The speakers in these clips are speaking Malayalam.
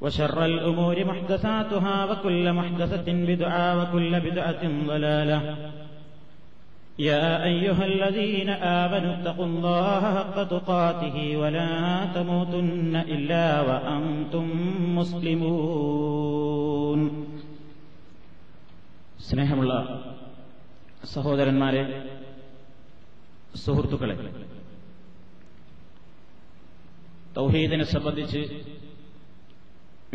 وشر الأمور محدثاتها وكل محدثة بدعة وكل بدعة ضلالة يا أيها الذين آمنوا اتقوا الله حق تقاته ولا تموتن إلا وأنتم مسلمون സ്നേഹമുള്ള സഹോദരന്മാരെ സുഹൃത്തുക്കളെ തൗഹീദിനെ സംബന്ധിച്ച്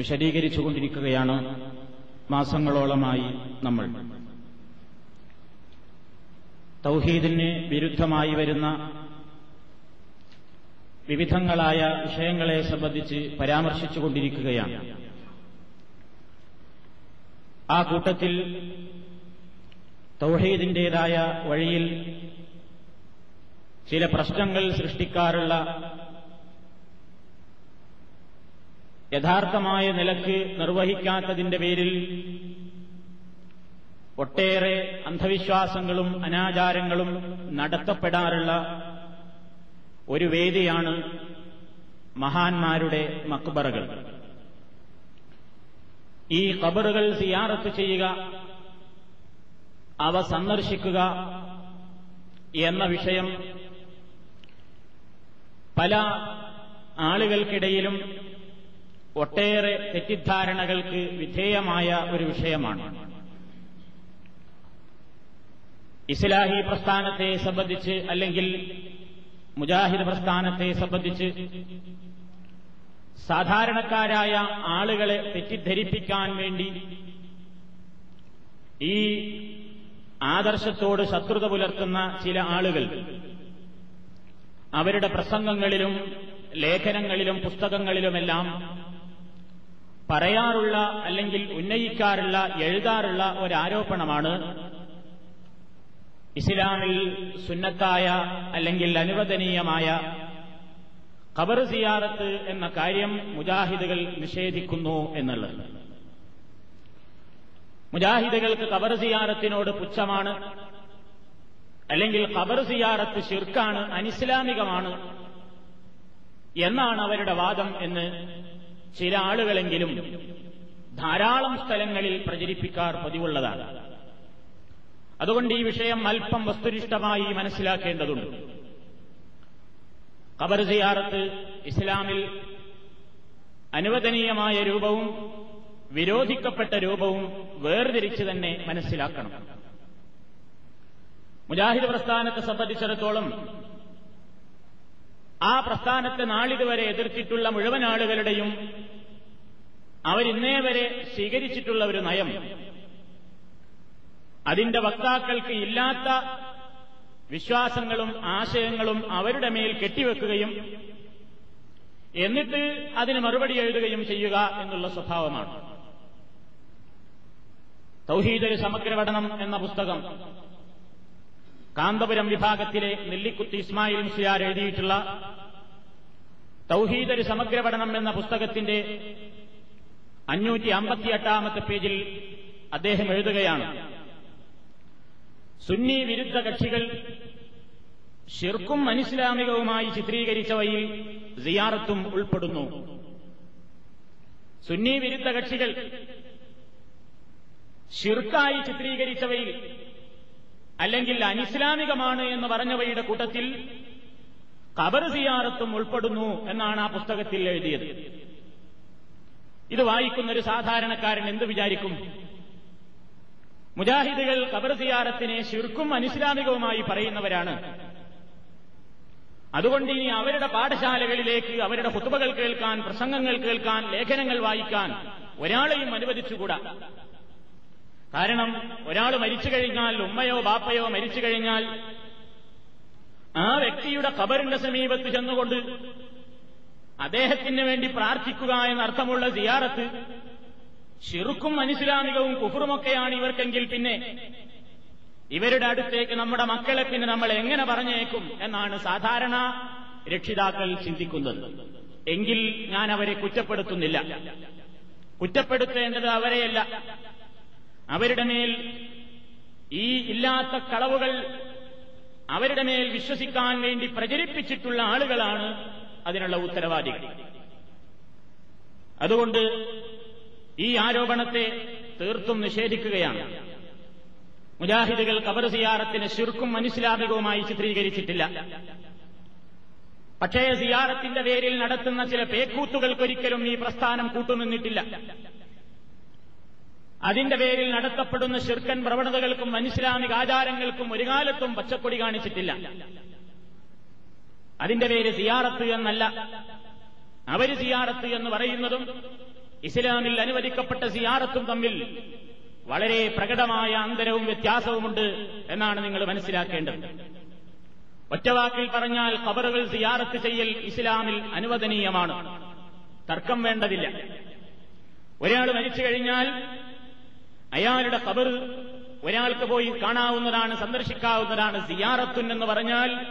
വിശദീകരിച്ചുകൊണ്ടിരിക്കുകയാണ് മാസങ്ങളോളമായി നമ്മൾ. തൗഹീദിന് വിരുദ്ധമായി വരുന്ന വിവിധങ്ങളായ വിഷയങ്ങളെ സംബന്ധിച്ച് പരാമർശിച്ചുകൊണ്ടിരിക്കുകയാണ്. ആ കൂട്ടത്തിൽ തൗഹീദിന്റേതായ വഴിയിൽ ചില പ്രശ്നങ്ങൾ സൃഷ്ടിക്കാറുള്ള യഥാർത്ഥമായ നിലയ്ക്ക് നിർവഹിക്കാത്തതിന്റെ പേരിൽ ഒട്ടേറെ അന്ധവിശ്വാസങ്ങളും അനാചാരങ്ങളും നടത്തപ്പെടാറുള്ള ഒരു വേദിയാണ് മഹാന്മാരുടെ മക്ബറകൾ. ഈ കബറുകൾ സിയാറത്ത് ചെയ്യുക അവ സന്ദർശിക്കുക എന്ന വിഷയം പല ആളുകൾക്കിടയിലും ഒട്ടേറെ തെറ്റിദ്ധാരണകൾക്ക് വിധേയമായ ഒരു വിഷയമാണ്. ഇസ്ലാഹി പ്രസ്ഥാനത്തെ സംബന്ധിച്ച് അല്ലെങ്കിൽ മുജാഹിദ് പ്രസ്ഥാനത്തെ സംബന്ധിച്ച് സാധാരണക്കാരായ ആളുകളെ തെറ്റിദ്ധരിപ്പിക്കാൻ വേണ്ടി ഈ ആദർശത്തോട് ശത്രുത പുലർത്തുന്ന ചില ആളുകൾ അവരുടെ പ്രസംഗങ്ങളിലും ലേഖനങ്ങളിലും പുസ്തകങ്ങളിലുമെല്ലാം പറയാറുള്ള അല്ലെങ്കിൽ ഉന്നയിക്കാറുള്ള എഴുതാറുള്ള ഒരാരോപണമാണ് ഇസ്ലാമിൽ സുന്നത്തായ അല്ലെങ്കിൽ അനുവദനീയമായ ഖബർ സിയാറത്ത് എന്ന കാര്യം മുജാഹിദുകൾ നിഷേധിക്കുന്നു എന്നുള്ളത്. മുജാഹിദുകൾക്ക് ഖബർ സിയാറത്തിനോട് പുച്ഛമാണ് അല്ലെങ്കിൽ ഖബർ സിയാറത്ത് ശിർക്കാണ് അനിസ്ലാമികമാണ് എന്നാണ് അവരുടെ വാദം എന്ന് ചില ആളുകളെങ്കിലും ധാരാളം സ്ഥലങ്ങളിൽ പ്രചരിപ്പിക്കാർ പതിവുള്ളതാണ്. അതുകൊണ്ട് ഈ വിഷയം അല്പം വസ്തുനിഷ്ഠമായി മനസ്സിലാക്കേണ്ടതുണ്ട്. ഖബർ സിയാറത്ത് ഇസ്ലാമിൽ അനുവദനീയമായ രൂപവും വിരോധിക്കപ്പെട്ട രൂപവും വേർതിരിച്ച് തന്നെ മനസ്സിലാക്കണം. മുജാഹിദ് പ്രസ്ഥാനത്തെ സംബന്ധിച്ചിടത്തോളം ആ പ്രസ്ഥാനത്തെ നാളിതുവരെ എതിർത്തിട്ടുള്ള മുഴുവൻ ആളുകളുടെയും അവരിന്നേ വരെ സ്വീകരിച്ചിട്ടുള്ള ഒരു നയം. അതിന്റെ വക്താക്കൾക്ക് ഇല്ലാത്ത വിശ്വാസങ്ങളും ആശയങ്ങളും അവരുടെ മേൽ കെട്ടിവെക്കുകയും എന്നിട്ട് അതിന് മറുപടി എഴുതുകയും ചെയ്യുക എന്നുള്ള സ്വഭാവമാണ്. തൗഹീദൊരു സമഗ്ര പഠനം എന്ന പുസ്തകം കാന്തപുരം വിഭാഗത്തിലെ നെല്ലിക്കുത്തി ഇസ്മായിൽ മുസ്ലിയാർ എഴുതിയിട്ടുള്ള തൗഹീദൊരു സമഗ്ര പഠനം എന്ന പുസ്തകത്തിന്റെ അഞ്ഞൂറ്റി അമ്പത്തിയെട്ടാമത്തെ പേജിൽ അദ്ദേഹം എഴുതുകയാണ്. സുന്നി വിരുദ്ധ കക്ഷികൾ ശിർക്കും അനിസ്ലാമികവുമായി ചിത്രീകരിച്ചവയിൽ സിയാറത്തും ഉൾപ്പെടുന്നു. സുന്നി വിരുദ്ധ കക്ഷികൾ ശിർക്കായി ചിത്രീകരിച്ചവയിൽ അല്ലെങ്കിൽ അനിസ്ലാമികമാണ് എന്ന് പറഞ്ഞവയുടെ കൂട്ടത്തിൽ കബർ സിയാറത്തും ഉൾപ്പെടുന്നു എന്നാണ് ആ പുസ്തകത്തിൽ എഴുതിയത്. ഇത് വായിക്കുന്ന ഒരു സാധാരണക്കാരൻ എന്ത് വിചാരിക്കും? മുജാഹിദുകൾ കബർ സിയാറത്തിനെ ശിർക്കും അനിസ്ലാമികവുമായി പറയുന്നവരാണ്. അതുകൊണ്ട് ഇനി അവരുടെ പാഠശാലകളിലേക്ക് അവരുടെ കുത്തുവകൾ കേൾക്കാൻ പ്രസംഗങ്ങൾ കേൾക്കാൻ ലേഖനങ്ങൾ വായിക്കാൻ ഒരാളെയും അനുവദിച്ചുകൂടാ. കാരണം ഒരാൾ മരിച്ചു കഴിഞ്ഞാൽ ഉമ്മയോ ബാപ്പയോ മരിച്ചു കഴിഞ്ഞാൽ ആ വ്യക്തിയുടെ ഖബറിന്റെ സമീപത്ത് ചെന്നുകൊണ്ട് അദ്ദേഹത്തിന് വേണ്ടി പ്രാർത്ഥിക്കുക എന്നർത്ഥമുള്ള സിയാറത്ത് ഷിറുക്കും അനിസ്ലാമികവും കുഫറുമൊക്കെയാണ് ഇവർക്കെങ്കിൽ പിന്നെ. ഇവരുടെ അടുത്തേക്ക് നമ്മുടെ മക്കളെ പിന്നെ നമ്മൾ എങ്ങനെ പറഞ്ഞേക്കും എന്നാണ് സാധാരണ രക്ഷിതാക്കൾ ചിന്തിക്കുന്നത്. എങ്കിൽ ഞാൻ അവരെ കുറ്റപ്പെടുത്തുന്നില്ല. കുറ്റപ്പെടുത്തേണ്ടത് അവരെയല്ല. അവരുടെ മേൽ ഈ ഇല്ലാത്ത കളവുകൾ അവരുടെ മേൽ വിശ്വസിക്കാൻ വേണ്ടി പ്രചരിപ്പിച്ചിട്ടുള്ള ആളുകളാണ് അതിനുള്ള ഉത്തരവാദികൾ. അതുകൊണ്ട് ഈ ആരോപണത്തെ തീർത്തും നിഷേധിക്കുകയാണ്. മുജാഹിദുകൾ കബർ സിയാറത്തിന് ശിർക്കും അനിസ്ലാമികവുമായി ചിത്രീകരിച്ചിട്ടില്ല. പക്ഷേ സിയാറത്തിന്റെ പേരിൽ നടത്തുന്ന ചില പേക്കൂത്തുകൾക്കൊരിക്കലും ഈ പ്രസ്ഥാനം കൂട്ടുനിന്നിട്ടില്ല. അതിന്റെ പേരിൽ നടത്തപ്പെടുന്ന ശിർക്കൻ പ്രവണതകൾക്കും അനിസ്ലാമിക ആചാരങ്ങൾക്കും ഒരു കാലത്തും പച്ചക്കൊടി കാണിച്ചിട്ടില്ല. അതിന്റെ പേര് സിയാറത്ത് എന്നല്ല. അവർ സിയാറത്ത് എന്ന് പറയുന്നതും ഇസ്ലാമിൽ അനുവദിക്കപ്പെട്ട സിയാറത്തും തമ്മിൽ വളരെ പ്രകടമായ അന്തരവും വ്യത്യാസവുമുണ്ട് എന്നാണ് നിങ്ങൾ മനസ്സിലാക്കേണ്ടത്. ഒറ്റവാക്കിൽ പറഞ്ഞാൽ ഖബറുകൾ സിയാറത്ത് ചെയ്യൽ ഇസ്ലാമിൽ അനുവദനീയമാണ്. തർക്കം വേണ്ടതില്ല. ഒരാൾ മരിച്ചു കഴിഞ്ഞാൽ അയാളുടെ കബർ ഒരാൾക്ക് പോയി കാണാവുന്നതാണ് സന്ദർശിക്കാവുന്നതാണ് സിയാറത്തുൻ എന്ന് പറഞ്ഞാൽ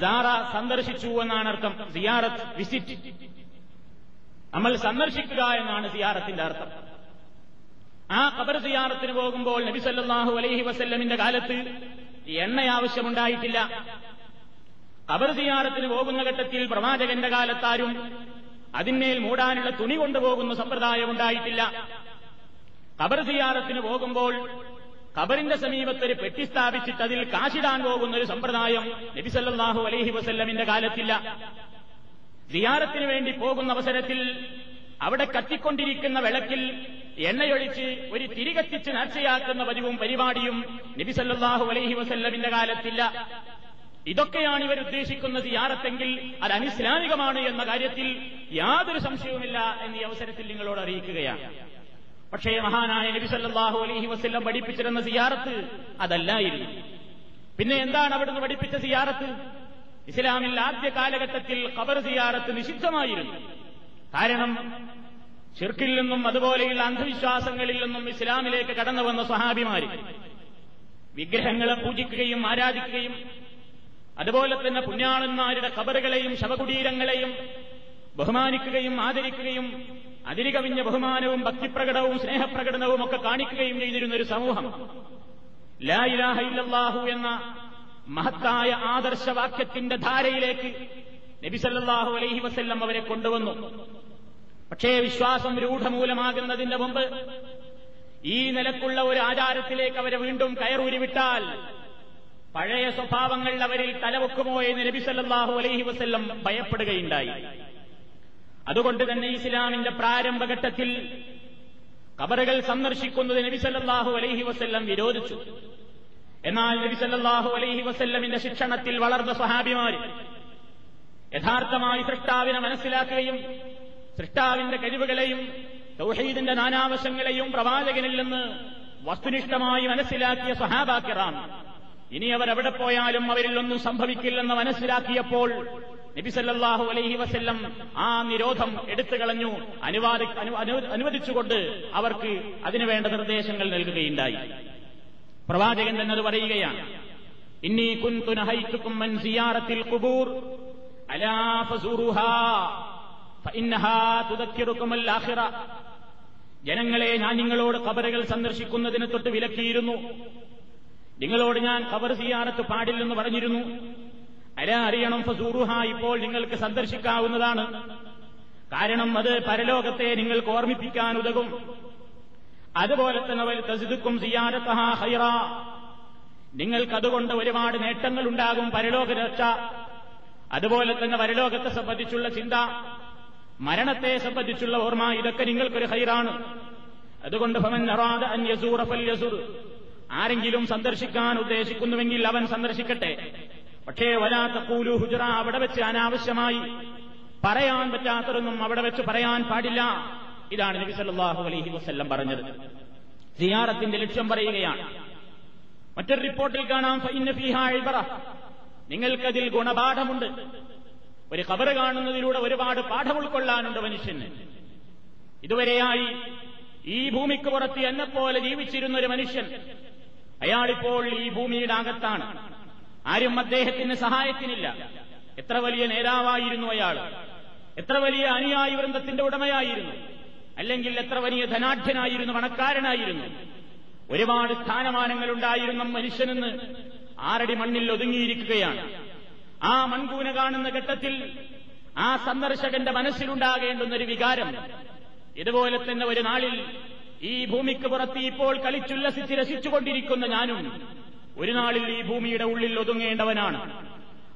സാറ സന്ദർശിച്ചു എന്നാണ് അർത്ഥം. സിയാറത്ത് വിസിറ്റ്. നമ്മൾ സന്ദർശിക്കുക എന്നാണ് സിയാറത്തിന്റെ അർത്ഥം. ആ കബർ സിയാറത്തിന് പോകുമ്പോൾ നബി സല്ലല്ലാഹു അലൈഹി വസല്ലമിന്റെ കാലത്ത് എണ്ണ ആവശ്യമുണ്ടായിട്ടില്ല. കബർ സിയാറത്തിന് പോകുന്ന ഘട്ടത്തിൽ പ്രവാചകന്റെ കാലത്താരും അതിന്മേൽ മൂടാനുള്ള തുണി കൊണ്ടുപോകുന്ന സമ്പ്രദായം ഉണ്ടായിട്ടില്ല ഖബർ സിയാറത്തിന് പോകുമ്പോൾ ഖബറിന്റെ സമീപത്ത് ഒരു പെട്ടി സ്ഥാപിച്ചിട്ട് അതിൽ കാശിടാൻ പോകുന്ന ഒരു സമ്പ്രദായം നബിസല്ലാഹു അലൈഹി വസല്ലമിന്റെ കാലത്തില്ല. സിയാറത്തിന് വേണ്ടി പോകുന്ന അവസരത്തിൽ അവിടെ കത്തിക്കൊണ്ടിരിക്കുന്ന വിളക്കിൽ എണ്ണയൊഴിച്ച് ഒരു തിരികത്തിച്ച് നേർച്ചയാക്കുന്ന പതിവും പരിപാടിയും നബിസല്ലാഹു അലൈഹി വസല്ലമിന്റെ കാലത്തില്ല. ഇതൊക്കെയാണ് ഇവർ ഉദ്ദേശിക്കുന്ന സിയാറത്തെങ്കിൽ അത് അനിസ്ലാമികമാണ് എന്ന കാര്യത്തിൽ യാതൊരു സംശയവുമില്ല എന്നീ അവസരത്തിൽ നിങ്ങളോട് അറിയിക്കുകയാണ്. പക്ഷേ മഹാനായ നബി സല്ലല്ലാഹു അലൈഹി വസല്ലം പഠിപ്പിച്ചിരുന്ന സിയാറത്ത് അതല്ലായിരുന്നു. പിന്നെ എന്താണ് അവിടുന്ന് പഠിപ്പിച്ച സിയാറത്ത്? ഇസ്ലാമിൽ ആദ്യ കാലഘട്ടത്തിൽ ഖബർ സിയാറത്ത് നിഷിദ്ധമായിരുന്നു. കാരണം ഷിർക്കിൽ നിന്നും അതുപോലെയുള്ള അന്ധവിശ്വാസങ്ങളിൽ നിന്നും ഇസ്ലാമിലേക്ക് കടന്നു വന്ന സ്വഹാബിമാര് വിഗ്രഹങ്ങളെ പൂജിക്കുകയും ആരാധിക്കുകയും അതുപോലെ തന്നെ പുണ്യാളന്മാരുടെ കബറുകളെയും ശവകുടീരങ്ങളെയും ബഹുമാനിക്കുകയും ആദരിക്കുകയും അതിരി കവിഞ്ഞ ബഹുമാനവും ഭക്തിപ്രകടവും സ്നേഹപ്രകടനവും ഒക്കെ കാണിക്കുകയും ചെയ്തിരുന്ന ഒരു സമൂഹം. ലാ ഇലാഹ എന്ന മഹത്തായ ആദർശവാക്യത്തിന്റെ ധാരയിലേക്ക് നബിസല്ലാഹു അലൈഹി വസ്ല്ലം അവരെ കൊണ്ടുവന്നു. പക്ഷേ വിശ്വാസം രൂഢമൂലമാകുന്നതിന്റെ മുമ്പ് ഈ നിലക്കുള്ള ഒരു ആചാരത്തിലേക്ക് അവരെ വീണ്ടും കയറൂരിവിട്ടാൽ പഴയ സ്വഭാവങ്ങൾ അവരിൽ തലവെക്കുമോ എന്ന് നബിസല്ലാഹു അലൈഹി വസല്ലം ഭയപ്പെടുകയുണ്ടായി. അതുകൊണ്ട് തന്നെ ഇസ്ലാമിന്റെ പ്രാരംഭഘട്ടത്തിൽ കബറുകൾ സന്ദർശിക്കുന്നത് നബിസല്ലാഹു അലൈഹി വസ്ല്ലം വിരോധിച്ചു. എന്നാൽ നബിസല്ലാഹു അലൈഹി വസ്ല്ലമിന്റെ ശിക്ഷണത്തിൽ വളർന്ന സ്വഹാബിമാര് യഥാർത്ഥമായി സൃഷ്ടാവിനെ മനസ്സിലാക്കുകയും സൃഷ്ടാവിന്റെ കഴിവുകളെയും തൗഹീദിന്റെ നാനാവശങ്ങളെയും പ്രവാചകനിൽ നിന്ന് വസ്തുനിഷ്ഠമായി മനസ്സിലാക്കിയ സഹാബാക്കിറാം ഇനി അവർ എവിടെ പോയാലും അവരിൽ ഒന്നും സംഭവിക്കില്ലെന്ന് മനസ്സിലാക്കിയപ്പോൾ നബിസല്ലാഹു അലൈഹി വസ്ല്ലം ആ നിരോധം എടുത്തു കളഞ്ഞു. അനുവാദ അനുവദിച്ചുകൊണ്ട് അവർക്ക് അതിനുവേണ്ട നിർദ്ദേശങ്ങൾ നൽകുകയുണ്ടായി. പ്രവാചകൻ തന്നെ അത് പറയുകയാണ് ഇന്നി കുൻതുനഹൈറ്റുക്കും കുബൂർ മൻ ഖുബൂർ അലാ ഫസൂറുഹാ ഫഇന്നഹാ ജനങ്ങളെ ഞാൻ നിങ്ങളോട് കബറുകൾ സന്ദർശിക്കുന്നതിന് തൊട്ട് വിലക്കിയിരുന്നു. നിങ്ങളോട് ഞാൻ കബർ സിയാറത്ത് പാടില്ലെന്ന് പറഞ്ഞിരുന്നു. അര അറിയണം ഫസൂറുഹ ഇപ്പോൾ നിങ്ങൾക്ക് സന്ദർശിക്കാവുന്നതാണ്. കാരണം അത് പരലോകത്തെ നിങ്ങൾക്ക് ഓർമ്മിപ്പിക്കാൻ ഉതകും. അതുപോലെ തന്നെ അവർ തസിദുക്കും സിയാരത്തഹ ഹൈറ നിങ്ങൾക്കതുകൊണ്ട് ഒരുപാട് നേട്ടങ്ങൾ ഉണ്ടാകും പരലോക രക്ഷ. അതുപോലെ തന്നെ പരലോകത്തെ സംബന്ധിച്ചുള്ള ചിന്ത മരണത്തെ സംബന്ധിച്ചുള്ള ഓർമ്മ ഇതൊക്കെ നിങ്ങൾക്കൊരു ഹൈറാണ് അതുകൊണ്ട് ഭവൻ നറാദ അൻ യസൂറ ഫൽ യസൂർ. ആരെങ്കിലും സന്ദർശിക്കാൻ ഉദ്ദേശിക്കുന്നുവെങ്കിൽ അവൻ സന്ദർശിക്കട്ടെ. പക്ഷേ വലാത്ത കൂലു ഹുജറ അവിടെ വെച്ച് അനാവശ്യമായി പറയാൻ പറ്റാത്തതൊന്നും അവിടെ വെച്ച് പറയാൻ പാടില്ല. ഇതാണ് നബി സല്ലാഹു അലൈഹി വസ്ല്ലം പറഞ്ഞത്. സിയാറത്തിന്റെ ലക്ഷ്യം പറയുകയാണ്. മറ്റൊരു റിപ്പോർട്ടിൽ കാണാം നിങ്ങൾക്കതിൽ ഗുണപാഠമുണ്ട്. ഒരു കബറ് കാണുന്നതിലൂടെ ഒരുപാട് പാഠം ഉൾക്കൊള്ളാനുണ്ട് മനുഷ്യന്. ഇതുവരെയായി ഈ ഭൂമിക്ക് പുറത്ത് എന്നെപ്പോലെ ജീവിച്ചിരുന്ന ഒരു മനുഷ്യൻ അയാളിപ്പോൾ ഈ ഭൂമിയുടെ അകത്താണ്. ആരും അദ്ദേഹത്തിന് സഹായത്തിനില്ല. എത്ര വലിയ നേതാവായിരുന്നു അയാൾ. എത്ര വലിയ അനുയായി വൃന്ദത്തിന്റെ ഉടമയായിരുന്നു. അല്ലെങ്കിൽ എത്ര വലിയ ധനാഢ്യനായിരുന്നു പണക്കാരനായിരുന്നു. ഒരുപാട് സ്ഥാനമാനങ്ങൾ ഉണ്ടായിരുന്ന മനുഷ്യനെന്ന് ആറടി മണ്ണിൽ ഒതുങ്ങിയിരിക്കുകയാണ്. ആ മൺകൂന കാണുന്ന ഘട്ടത്തിൽ ആ സന്ദർശകന്റെ മനസ്സിലുണ്ടാകേണ്ടുന്ന ഒരു വികാരം. ഇതുപോലെ തന്നെ ഒരു നാളിൽ ഈ ഭൂമിക്ക് പുറത്ത് ഇപ്പോൾ കളിച്ചുല്ലസിച്ച് രസിച്ചുകൊണ്ടിരിക്കുന്ന ഞാനും ഒരു നാളിൽ ഈ ഭൂമിയുടെ ഉള്ളിൽ ഒതുങ്ങേണ്ടവനാണ്.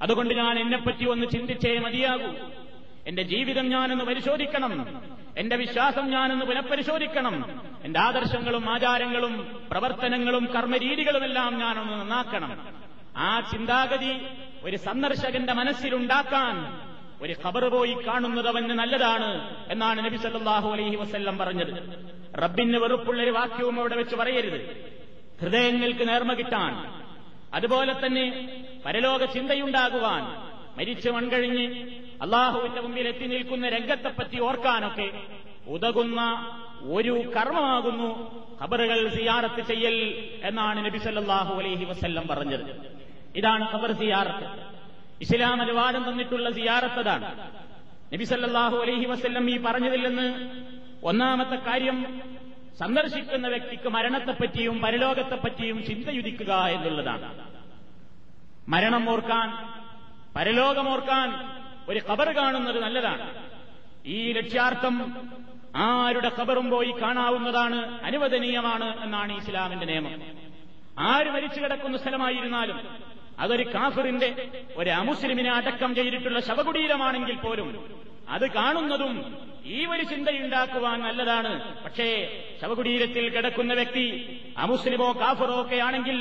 അതുകൊണ്ട് ഞാൻ എന്നെപ്പറ്റി ഒന്ന് ചിന്തിച്ചേ മതിയാകൂ. എന്റെ ജീവിതം ഞാനൊന്ന് പരിശോധിക്കണം. എന്റെ വിശ്വാസം ഞാനൊന്ന് പുനഃപരിശോധിക്കണം. എന്റെ ആദർശങ്ങളും ആചാരങ്ങളും പ്രവർത്തനങ്ങളും കർമ്മരീതികളുമെല്ലാം ഞാനൊന്ന് നന്നാക്കണം. ആ ചിന്താഗതി ഒരു സന്ദർശകന്റെ മനസ്സിലുണ്ടാക്കാൻ ഒരു ഖബർ പോയി കാണുന്നത് അവന് നല്ലതാണ് എന്നാണ് നബി സല്ലാഹു അലൈഹി വസല്ലം പറഞ്ഞത്. റബ്ബിന് വെറുപ്പുള്ളൊരു വാക്യവും അവിടെ വെച്ച് പറയരുത്. ഹൃദയങ്ങൾക്ക് നേർമ കിട്ടാൻ അതുപോലെ തന്നെ പരലോക ചിന്തയുണ്ടാകുവാൻ മരിച്ചു മൺകഴിഞ്ഞ് അള്ളാഹുവിന്റെ മുമ്പിൽ എത്തി നിൽക്കുന്ന രംഗത്തെപ്പറ്റി ഓർക്കാനൊക്കെ ഉതകുന്ന ഒരു കർമ്മമാകുന്നു ഖബറുകൾ സിയാറത്ത് ചെയ്യൽ എന്നാണ് നബി സല്ലല്ലാഹു അലൈഹി വസ്ല്ലം പറഞ്ഞത്. ഇതാണ് ഖബർ സിയാറത്ത്. ഇസ്ലാം അനുവാദം തന്നിട്ടുള്ള സിയാറത്തതാണ് നബി സല്ലല്ലാഹു അലൈഹി വസ്ല്ലം ഈ പറഞ്ഞതിൽ നിന്ന് ഒന്നാമത്തെ കാര്യം സന്ദർശിക്കുന്ന വ്യക്തിക്ക് മരണത്തെപ്പറ്റിയും പരലോകത്തെപ്പറ്റിയും ചിന്തയുദിക്കുക എന്നുള്ളതാണ്. മരണം ഓർക്കാൻ പരലോകമോർക്കാൻ ഒരു ഖബർ കാണുന്നത് നല്ലതാണ്. ഈ ലക്ഷ്യാർത്ഥം ആരുടെ ഖബറും പോയി കാണാവുന്നതാണ് അനുവദനീയമാണ് എന്നാണ് ഇസ്ലാമിന്റെ നിയമം. ആര് മരിച്ചു കിടക്കുന്ന സ്ഥലമായിരുന്നാലും അതൊരു കാഫിറിന്റെ ഒരു അമുസ്ലിമിനെ അടക്കം ചെയ്തിട്ടുള്ള ശവകുടീരമാണെങ്കിൽ പോലും അത് കാണുന്നതും ഈ ഒരു ചിന്തയുണ്ടാക്കുവാൻ നല്ലതാണ്. പക്ഷേ ശവകുടീരത്തിൽ കിടക്കുന്ന വ്യക്തി അമുസ്ലിമോ കാഫറോ ഒക്കെ ആണെങ്കിൽ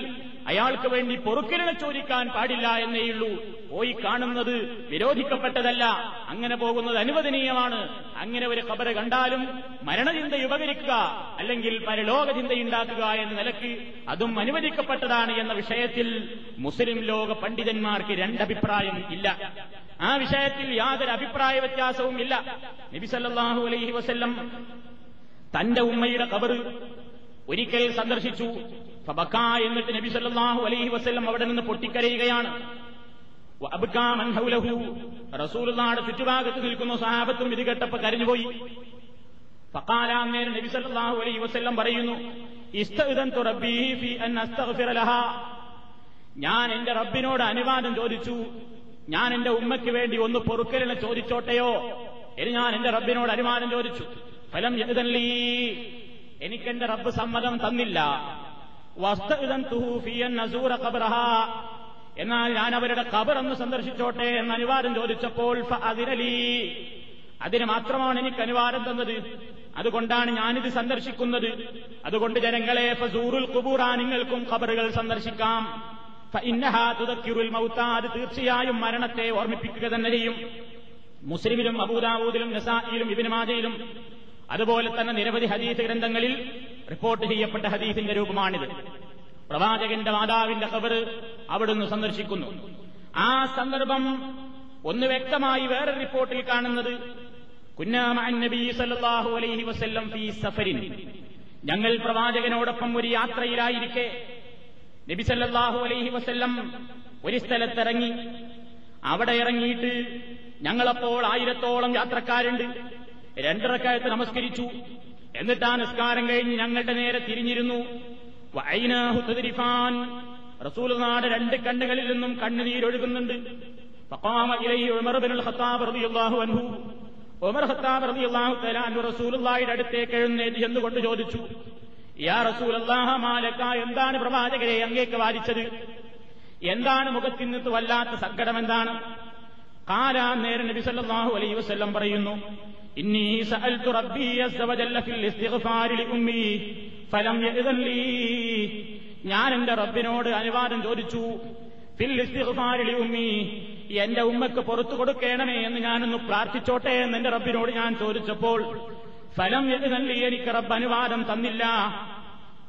അയാൾക്ക് വേണ്ടി പൊറുക്കിരണ ചോദിക്കാൻ പാടില്ല എന്നേയുള്ളൂ പോയി കാണുന്നത് വിരോധിക്കപ്പെട്ടതല്ല. അങ്ങനെ പോകുന്നത് അനുവദനീയമാണ്. അങ്ങനെ ഒരു ഖബറ് കണ്ടാലും മരണചിന്ത ഉപകരിക്കുക അല്ലെങ്കിൽ പരലോക ചിന്തയുണ്ടാക്കുക എന്ന നിലയ്ക്ക് അതും അനുവദിക്കപ്പെട്ടതാണ് എന്ന വിഷയത്തിൽ മുസ്ലിം ലോക പണ്ഡിതന്മാർക്ക് രണ്ടഭിപ്രായം ഇല്ല. ആ വിഷയത്തിൽ യാതൊരു അഭിപ്രായ വ്യത്യാസവും ഇല്ല നബി സല്ലല്ലാഹു അലൈഹി വസല്ലം തന്റെ ഉമ്മയുടെ കബറ് ഒരിക്കൽ സന്ദർശിച്ചു. ഫബക്ക എന്നിട്ട് നബി സല്ലല്ലാഹു അലൈഹി വസ്ല്ലം അവിടെ നിന്ന് പൊട്ടിക്കരയുകയാണ്. റസൂലുള്ളാടെ ചുറ്റുഭാഗത്ത് നിൽക്കുന്ന. സഹാബത്തും ഇത് കേട്ടപ്പോ കരഞ്ഞുപോയി. ഫഖാല അന്നേരം നബി സല്ലല്ലാഹു അലൈഹി വസല്ലം പറയുന്നു ഞാൻ എന്റെ റബ്ബിനോട് അനുവാദം ചോദിച്ചു. ഞാൻ എന്റെ ഉമ്മയ്ക്ക് വേണ്ടി ഒന്ന് പൊറുക്കലിനെ ചോദിച്ചോട്ടെയോ? ഇനി ഞാൻ എന്റെ റബ്ബിനോട് അനുമാനം ചോദിച്ചു. ഫലം യഹ്ദൻലീ എനിക്കെന്റെ റബ്ബ് സമ്മതം തന്നില്ല. എന്നാൽ ഞാൻ അവരുടെ ഖബർ ഒന്ന് സന്ദർശിച്ചോട്ടെ എന്ന് അനുവാദം ചോദിച്ചപ്പോൾ അതിരലീ. അതിന് മാത്രമാണ് എനിക്ക് അനുവാദം തന്നത്. അതുകൊണ്ടാണ് ഞാനിത് സന്ദർശിക്കുന്നത്. അതുകൊണ്ട് ജനങ്ങളെ ഫസൂറുൽ കുബൂറ നിങ്ങൾക്കും ഖബറുകൾ സന്ദർശിക്കാം. അത് തീർച്ചയായും മരണത്തെ ഓർമ്മിപ്പിക്കുക തന്നെ ചെയ്യും. മുസ്ലിമിലും അബൂദാവൂദിലും നസായിലും ഇബിനുമാജയിലും അതുപോലെ തന്നെ നിരവധി ഹദീസ് ഗ്രന്ഥങ്ങളിൽ റിപ്പോർട്ട് ചെയ്യപ്പെട്ട ഹദീസിന്റെ രൂപമാണിത്. പ്രവാചകന്റെ മാതാവിന്റെ ഖബർ അവിടുന്ന് സന്ദർശിക്കുന്നു. ആ സന്ദർഭം ഒന്ന് വ്യക്തമായി വേറെ റിപ്പോർട്ടിൽ കാണുന്നത് സല്ലല്ലാഹു അലൈഹി വസല്ലം സഫരിൻ. ഞങ്ങൾ പ്രവാചകനോടൊപ്പം ഒരു യാത്രയിലായിരിക്കെ നബിസല്ലാഹു അലൈഹി വസ്ല്ലം ഒരു സ്ഥലത്തിറങ്ങി. അവിടെ ഇറങ്ങിയിട്ട് ഞങ്ങളപ്പോൾ ആയിരത്തോളം യാത്രക്കാരുണ്ട്. രണ്ടിറക്കായത്ത് നമസ്കരിച്ചു. എന്നിട്ട് ആ നിസ്കാരം കഴിഞ്ഞ് ഞങ്ങളുടെ നേരെ തിരിഞ്ഞിരുന്നു. റസൂൽനാട് രണ്ട് കണ്ണുകളിൽ നിന്നും കണ്ണുനീരൊഴുകുന്നുണ്ട് ഉമർ ഹത്താബ് റബിയുള്ളാഹു തലാൻ റസൂലുള്ളാഹിയുടെ അടുത്തേക്ക് എഴുന്നേറ്റ് എന്നുകൊണ്ട് ചോദിച്ചു യാ റസൂലല്ലാഹ മാലക എന്താണ് പ്രവാചകരെ അങ്ങേക്ക് വാദിച്ചത്? എന്താണ് മുഖത്തിൽ നിന്ന് വല്ലാത്ത സങ്കടം എന്താണ്? കാലാ നേരം നബി സല്ലല്ലാഹു അലൈഹി വസല്ലം പറയുന്നു സഅൽതു റബ്ബി ഫിൽ ഇസ്തിഗ്ഫാരി ലി ഫലം ലീ. ഞാൻ എന്റെ റബ്ബിനോട് അനുവാദം ചോദിച്ചു ഫിൽ ഇസ്തിഗ്ഫാരി ലി ഉമ്മി എന്റെ ഉമ്മക്ക് പുറത്തു കൊടുക്കണമേ എന്ന് ഞാനൊന്ന് പ്രാർത്ഥിച്ചോട്ടെ എന്ന് എന്റെ റബ്ബിനോട് ഞാൻ ചോദിച്ചപ്പോൾ ഫലം എന്ന് തന്നെ എനിക്ക് റബ്ബ് അനുവാദം തന്നില്ല.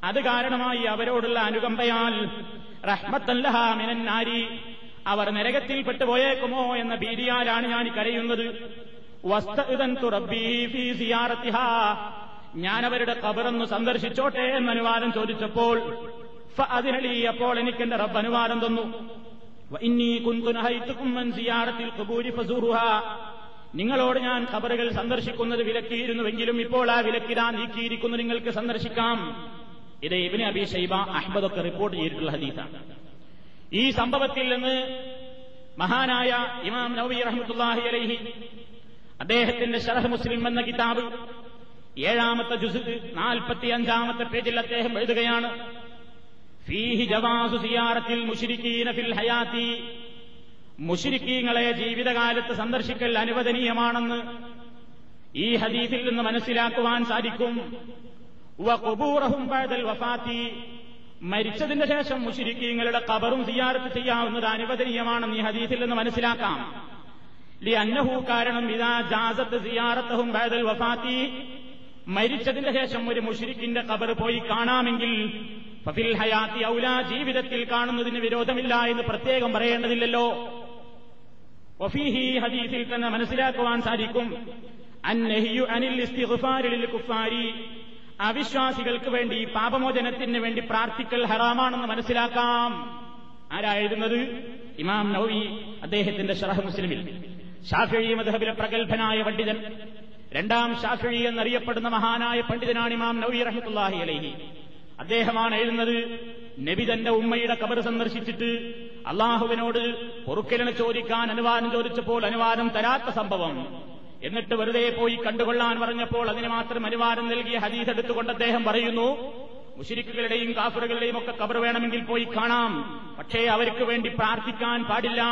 അത് കാരണമായി അവരോടുള്ള അനുകമ്പയാൽ റഹ്മത്തല്ലഹ മിനന്നാരി അവർ നരകത്തിൽ പെട്ടുപോയേക്കുമോ എന്ന ഭീതിയാലാണ് ഞാൻ കരയുന്നത്. ഞാൻ അവരുടെ കബറൊന്ന് സന്ദർശിച്ചോട്ടെ എന്ന് അനുവാദം ചോദിച്ചപ്പോൾ അതിനളി അപ്പോൾ എനിക്ക് എന്റെ റബ്ബ് അനുവാദം തന്നു. നിങ്ങളോട് ഞാൻ ഖബറുകൾ സന്ദർശിക്കുന്നത് വിലക്കിയിരുന്നുവെങ്കിലും ഇപ്പോൾ ആ വിലക്കിതാ നീക്കിയിരിക്കുന്നു. നിങ്ങൾക്ക് സന്ദർശിക്കാം. ഇത് ഇബിന് അബി ഷൈബ അഹമ്മദൊക്കെ റിപ്പോർട്ട് ചെയ്തിട്ടുള്ള ഹദീസാണ്. ഈ സംഭവത്തിൽ നിന്ന് മഹാനായ ഇമാം നവി റഹ്മത്തുല്ലാഹി അലൈഹി അദ്ദേഹത്തിന്റെ ഷറഹ് മുസ്ലിം എന്ന കിതാബ് ഏഴാമത്തെ ജുസ് നാൽപ്പത്തി അഞ്ചാമത്തെ പേജിൽ അദ്ദേഹം എഴുതുകയാണ് ഫീഹി ജവാസു സിയാറത്തിൽ മുഷിരിക്കീന ഫിൽ ഹയാത്തി മുഷിരിക്കീങ്ങളെ ജീവിതകാലത്ത് സന്ദർശിക്കൽ അനുവദനീയമാണെന്ന് ഈ ഹദീസിൽ നിന്ന് മനസ്സിലാക്കുവാൻ സാധിക്കും. വഖുബൂറഹും ബഅദൽ വഫാത്തി. മരിച്ചതിന്റെ ശേഷം മുഷിരിക്കീങ്ങളുടെ കബറും സിയാറത്ത് ചെയ്യാവുന്നത് അനുവദനീയമാണെന്ന് ഈ ഹദീസിൽ നിന്ന് മനസ്സിലാക്കാം. ലി അന്നഹു കാരണം ഇതാ ജാസത്ത് സിയാറത്തഹും ബഅദൽ വഫാത്തി. മരിച്ചതിന്റെ ശേഷം ഒരു മുഷിരിക്കിന്റെ കബർ പോയി കാണാമെങ്കിൽ ഫഫിൽ ഹയാത്തി ഔല ജീവിതത്തിൽ കാണുന്നതിന് വിരോധമില്ല എന്ന് പ്രത്യേകം പറയേണ്ടതില്ലല്ലോ. വഫീഹി ഹദീസിൽ തന്നെ മനസ്സിലാക്കുവാൻ സാധിക്കും. അന്നഹിയു അനിൽ ഇസ്തിഗ്ഫാരിൽ കുഫാരി. അവിശ്വാസികൾക്ക് വേണ്ടി പാപമോചനത്തിന് വേണ്ടി പ്രാർത്ഥിക്കൽ ഹറാമാണെന്ന് മനസ്സിലാക്കാം. ആരായിരുന്നത് ഇമാം നൌവി അദ്ദേഹത്തിന്റെ ഷറഹ് മുസ്ലിമിൽ. ഷാഫി മധബിലെ പ്രഗത്ഭനായ പണ്ഡിതൻ. രണ്ടാം ഷാഫി എന്നറിയപ്പെടുന്ന മഹാനായ പണ്ഡിതനാണ് ഇമാം നൌവി റഹ്മത്തുല്ലാഹി അലൈഹി. അദ്ദേഹമാണ് എഴുതുന്നത്. നബി തന്റെ ഉമ്മയുടെ കബർ സന്ദർശിച്ചിട്ട് അള്ളാഹുവിനോട് പൊറുക്കലിന് ചോദിക്കാൻ അനുവാദം ചോദിച്ചപ്പോൾ അനുവാദം തരാത്ത സംഭവം. എന്നിട്ട് വെറുതെ പോയി കണ്ടുകൊള്ളാൻ പറഞ്ഞപ്പോൾ അതിന് മാത്രം അനുവാദം നൽകിയ ഹദീസ് എടുത്തുകൊണ്ട് അദ്ദേഹം പറയുന്നു മുഷിരിക്കുകളുടെയും കാഫറുകളുടെയും ഒക്കെ കബർ വേണമെങ്കിൽ പോയി കാണാം. പക്ഷേ അവർക്ക് വേണ്ടി പ്രാർത്ഥിക്കാൻ പാടില്ല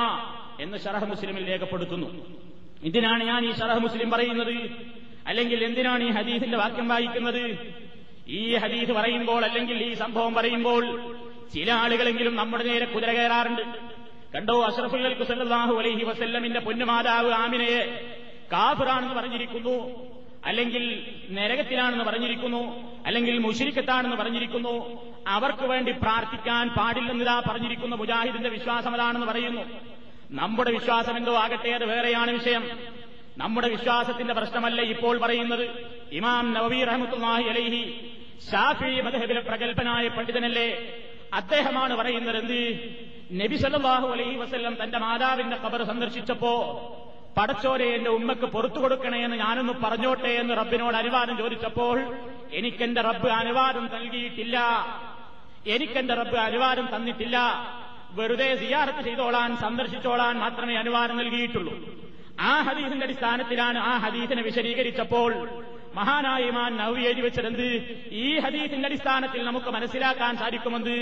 എന്ന് ഷറഹ് മുസ്ലിമിൽ രേഖപ്പെടുത്തുന്നു. എന്തിനാണ് ഞാൻ ഈ ഷറഹ് മുസ്ലിം പറയുന്നത്? അല്ലെങ്കിൽ എന്തിനാണ് ഈ ഹദീസിന്റെ വാക്യം വായിക്കുന്നത്? ഈ ഹദീസ് പറയുമ്പോൾ അല്ലെങ്കിൽ ഈ സംഭവം പറയുമ്പോൾ ചില ആളുകളെങ്കിലും നമ്മുടെ നേരെ കുതിര കയറാറുണ്ട്. കണ്ടോ അഷ്റഫുൽ കുസല്ലാഹു അലൈഹി വസല്ലമിന്റെ പൊന്നുമാതാവ് ആമിനയെ കാഫിറാണെന്ന് പറഞ്ഞിരിക്കുന്നു. അല്ലെങ്കിൽ നരകത്തിലാണെന്ന് പറഞ്ഞിരിക്കുന്നു. അല്ലെങ്കിൽ മുഷിരിക്കത്താണെന്ന് പറഞ്ഞിരിക്കുന്നു. അവർക്ക് വേണ്ടി പ്രാർത്ഥിക്കാൻ പാടില്ലെന്നിതാ പറഞ്ഞിരിക്കുന്ന. മുജാഹിദിന്റെ വിശ്വാസം അതാണെന്ന് പറയുന്നു. നമ്മുടെ വിശ്വാസം എന്തോ ആകട്ടെ അത് വേറെയാണ് വിഷയം. നമ്മുടെ വിശ്വാസത്തിന്റെ പ്രശ്നമല്ല ഇപ്പോൾ പറയുന്നത്. ഇമാം നവബി റഹമത്തുല്ലാഹി അലൈഹി ഷാഫി മദഹബിലെ പ്രഗത്ഭനായ പണ്ഡിതനല്ലേ? അദ്ദേഹമാണ് പറയുന്നത് എന്ത്? നബി സല്ലല്ലാഹു അലൈഹി വസ്ല്ലം തന്റെ മാതാവിന്റെ കബർ സന്ദർശിച്ചപ്പോ പടച്ചോരെ എന്റെ ഉമ്മക്ക് പുറത്തു കൊടുക്കണേ എന്ന് ഞാനൊന്ന് പറഞ്ഞോട്ടെ എന്ന് റബ്ബിനോട് അനുവാദം ചോദിച്ചപ്പോൾ എനിക്കെന്റെ റബ്ബ് അനുവാദം നൽകിയിട്ടില്ല. എനിക്കെന്റെ റബ്ബ് അനുവാദം തന്നിട്ടില്ല. വെറുതെ സിയാറത്ത് ചെയ്തോളാൻ സന്ദർശിച്ചോളാൻ മാത്രമേ അനുവാദം നൽകിയിട്ടുള്ളൂ. ആ ഹദീസിന്റെ അടിസ്ഥാനത്തിലാണ് ആ ഹദീസിനെ വിശദീകരിച്ചപ്പോൾ മഹാനായ ഇമാൻ നവി എഴുതി വെച്ചതെന്ത്? ഈ ഹദീസിന്റെ അടിസ്ഥാനത്തിൽ നമുക്ക് മനസ്സിലാക്കാൻ സാധിക്കുമെന്ന്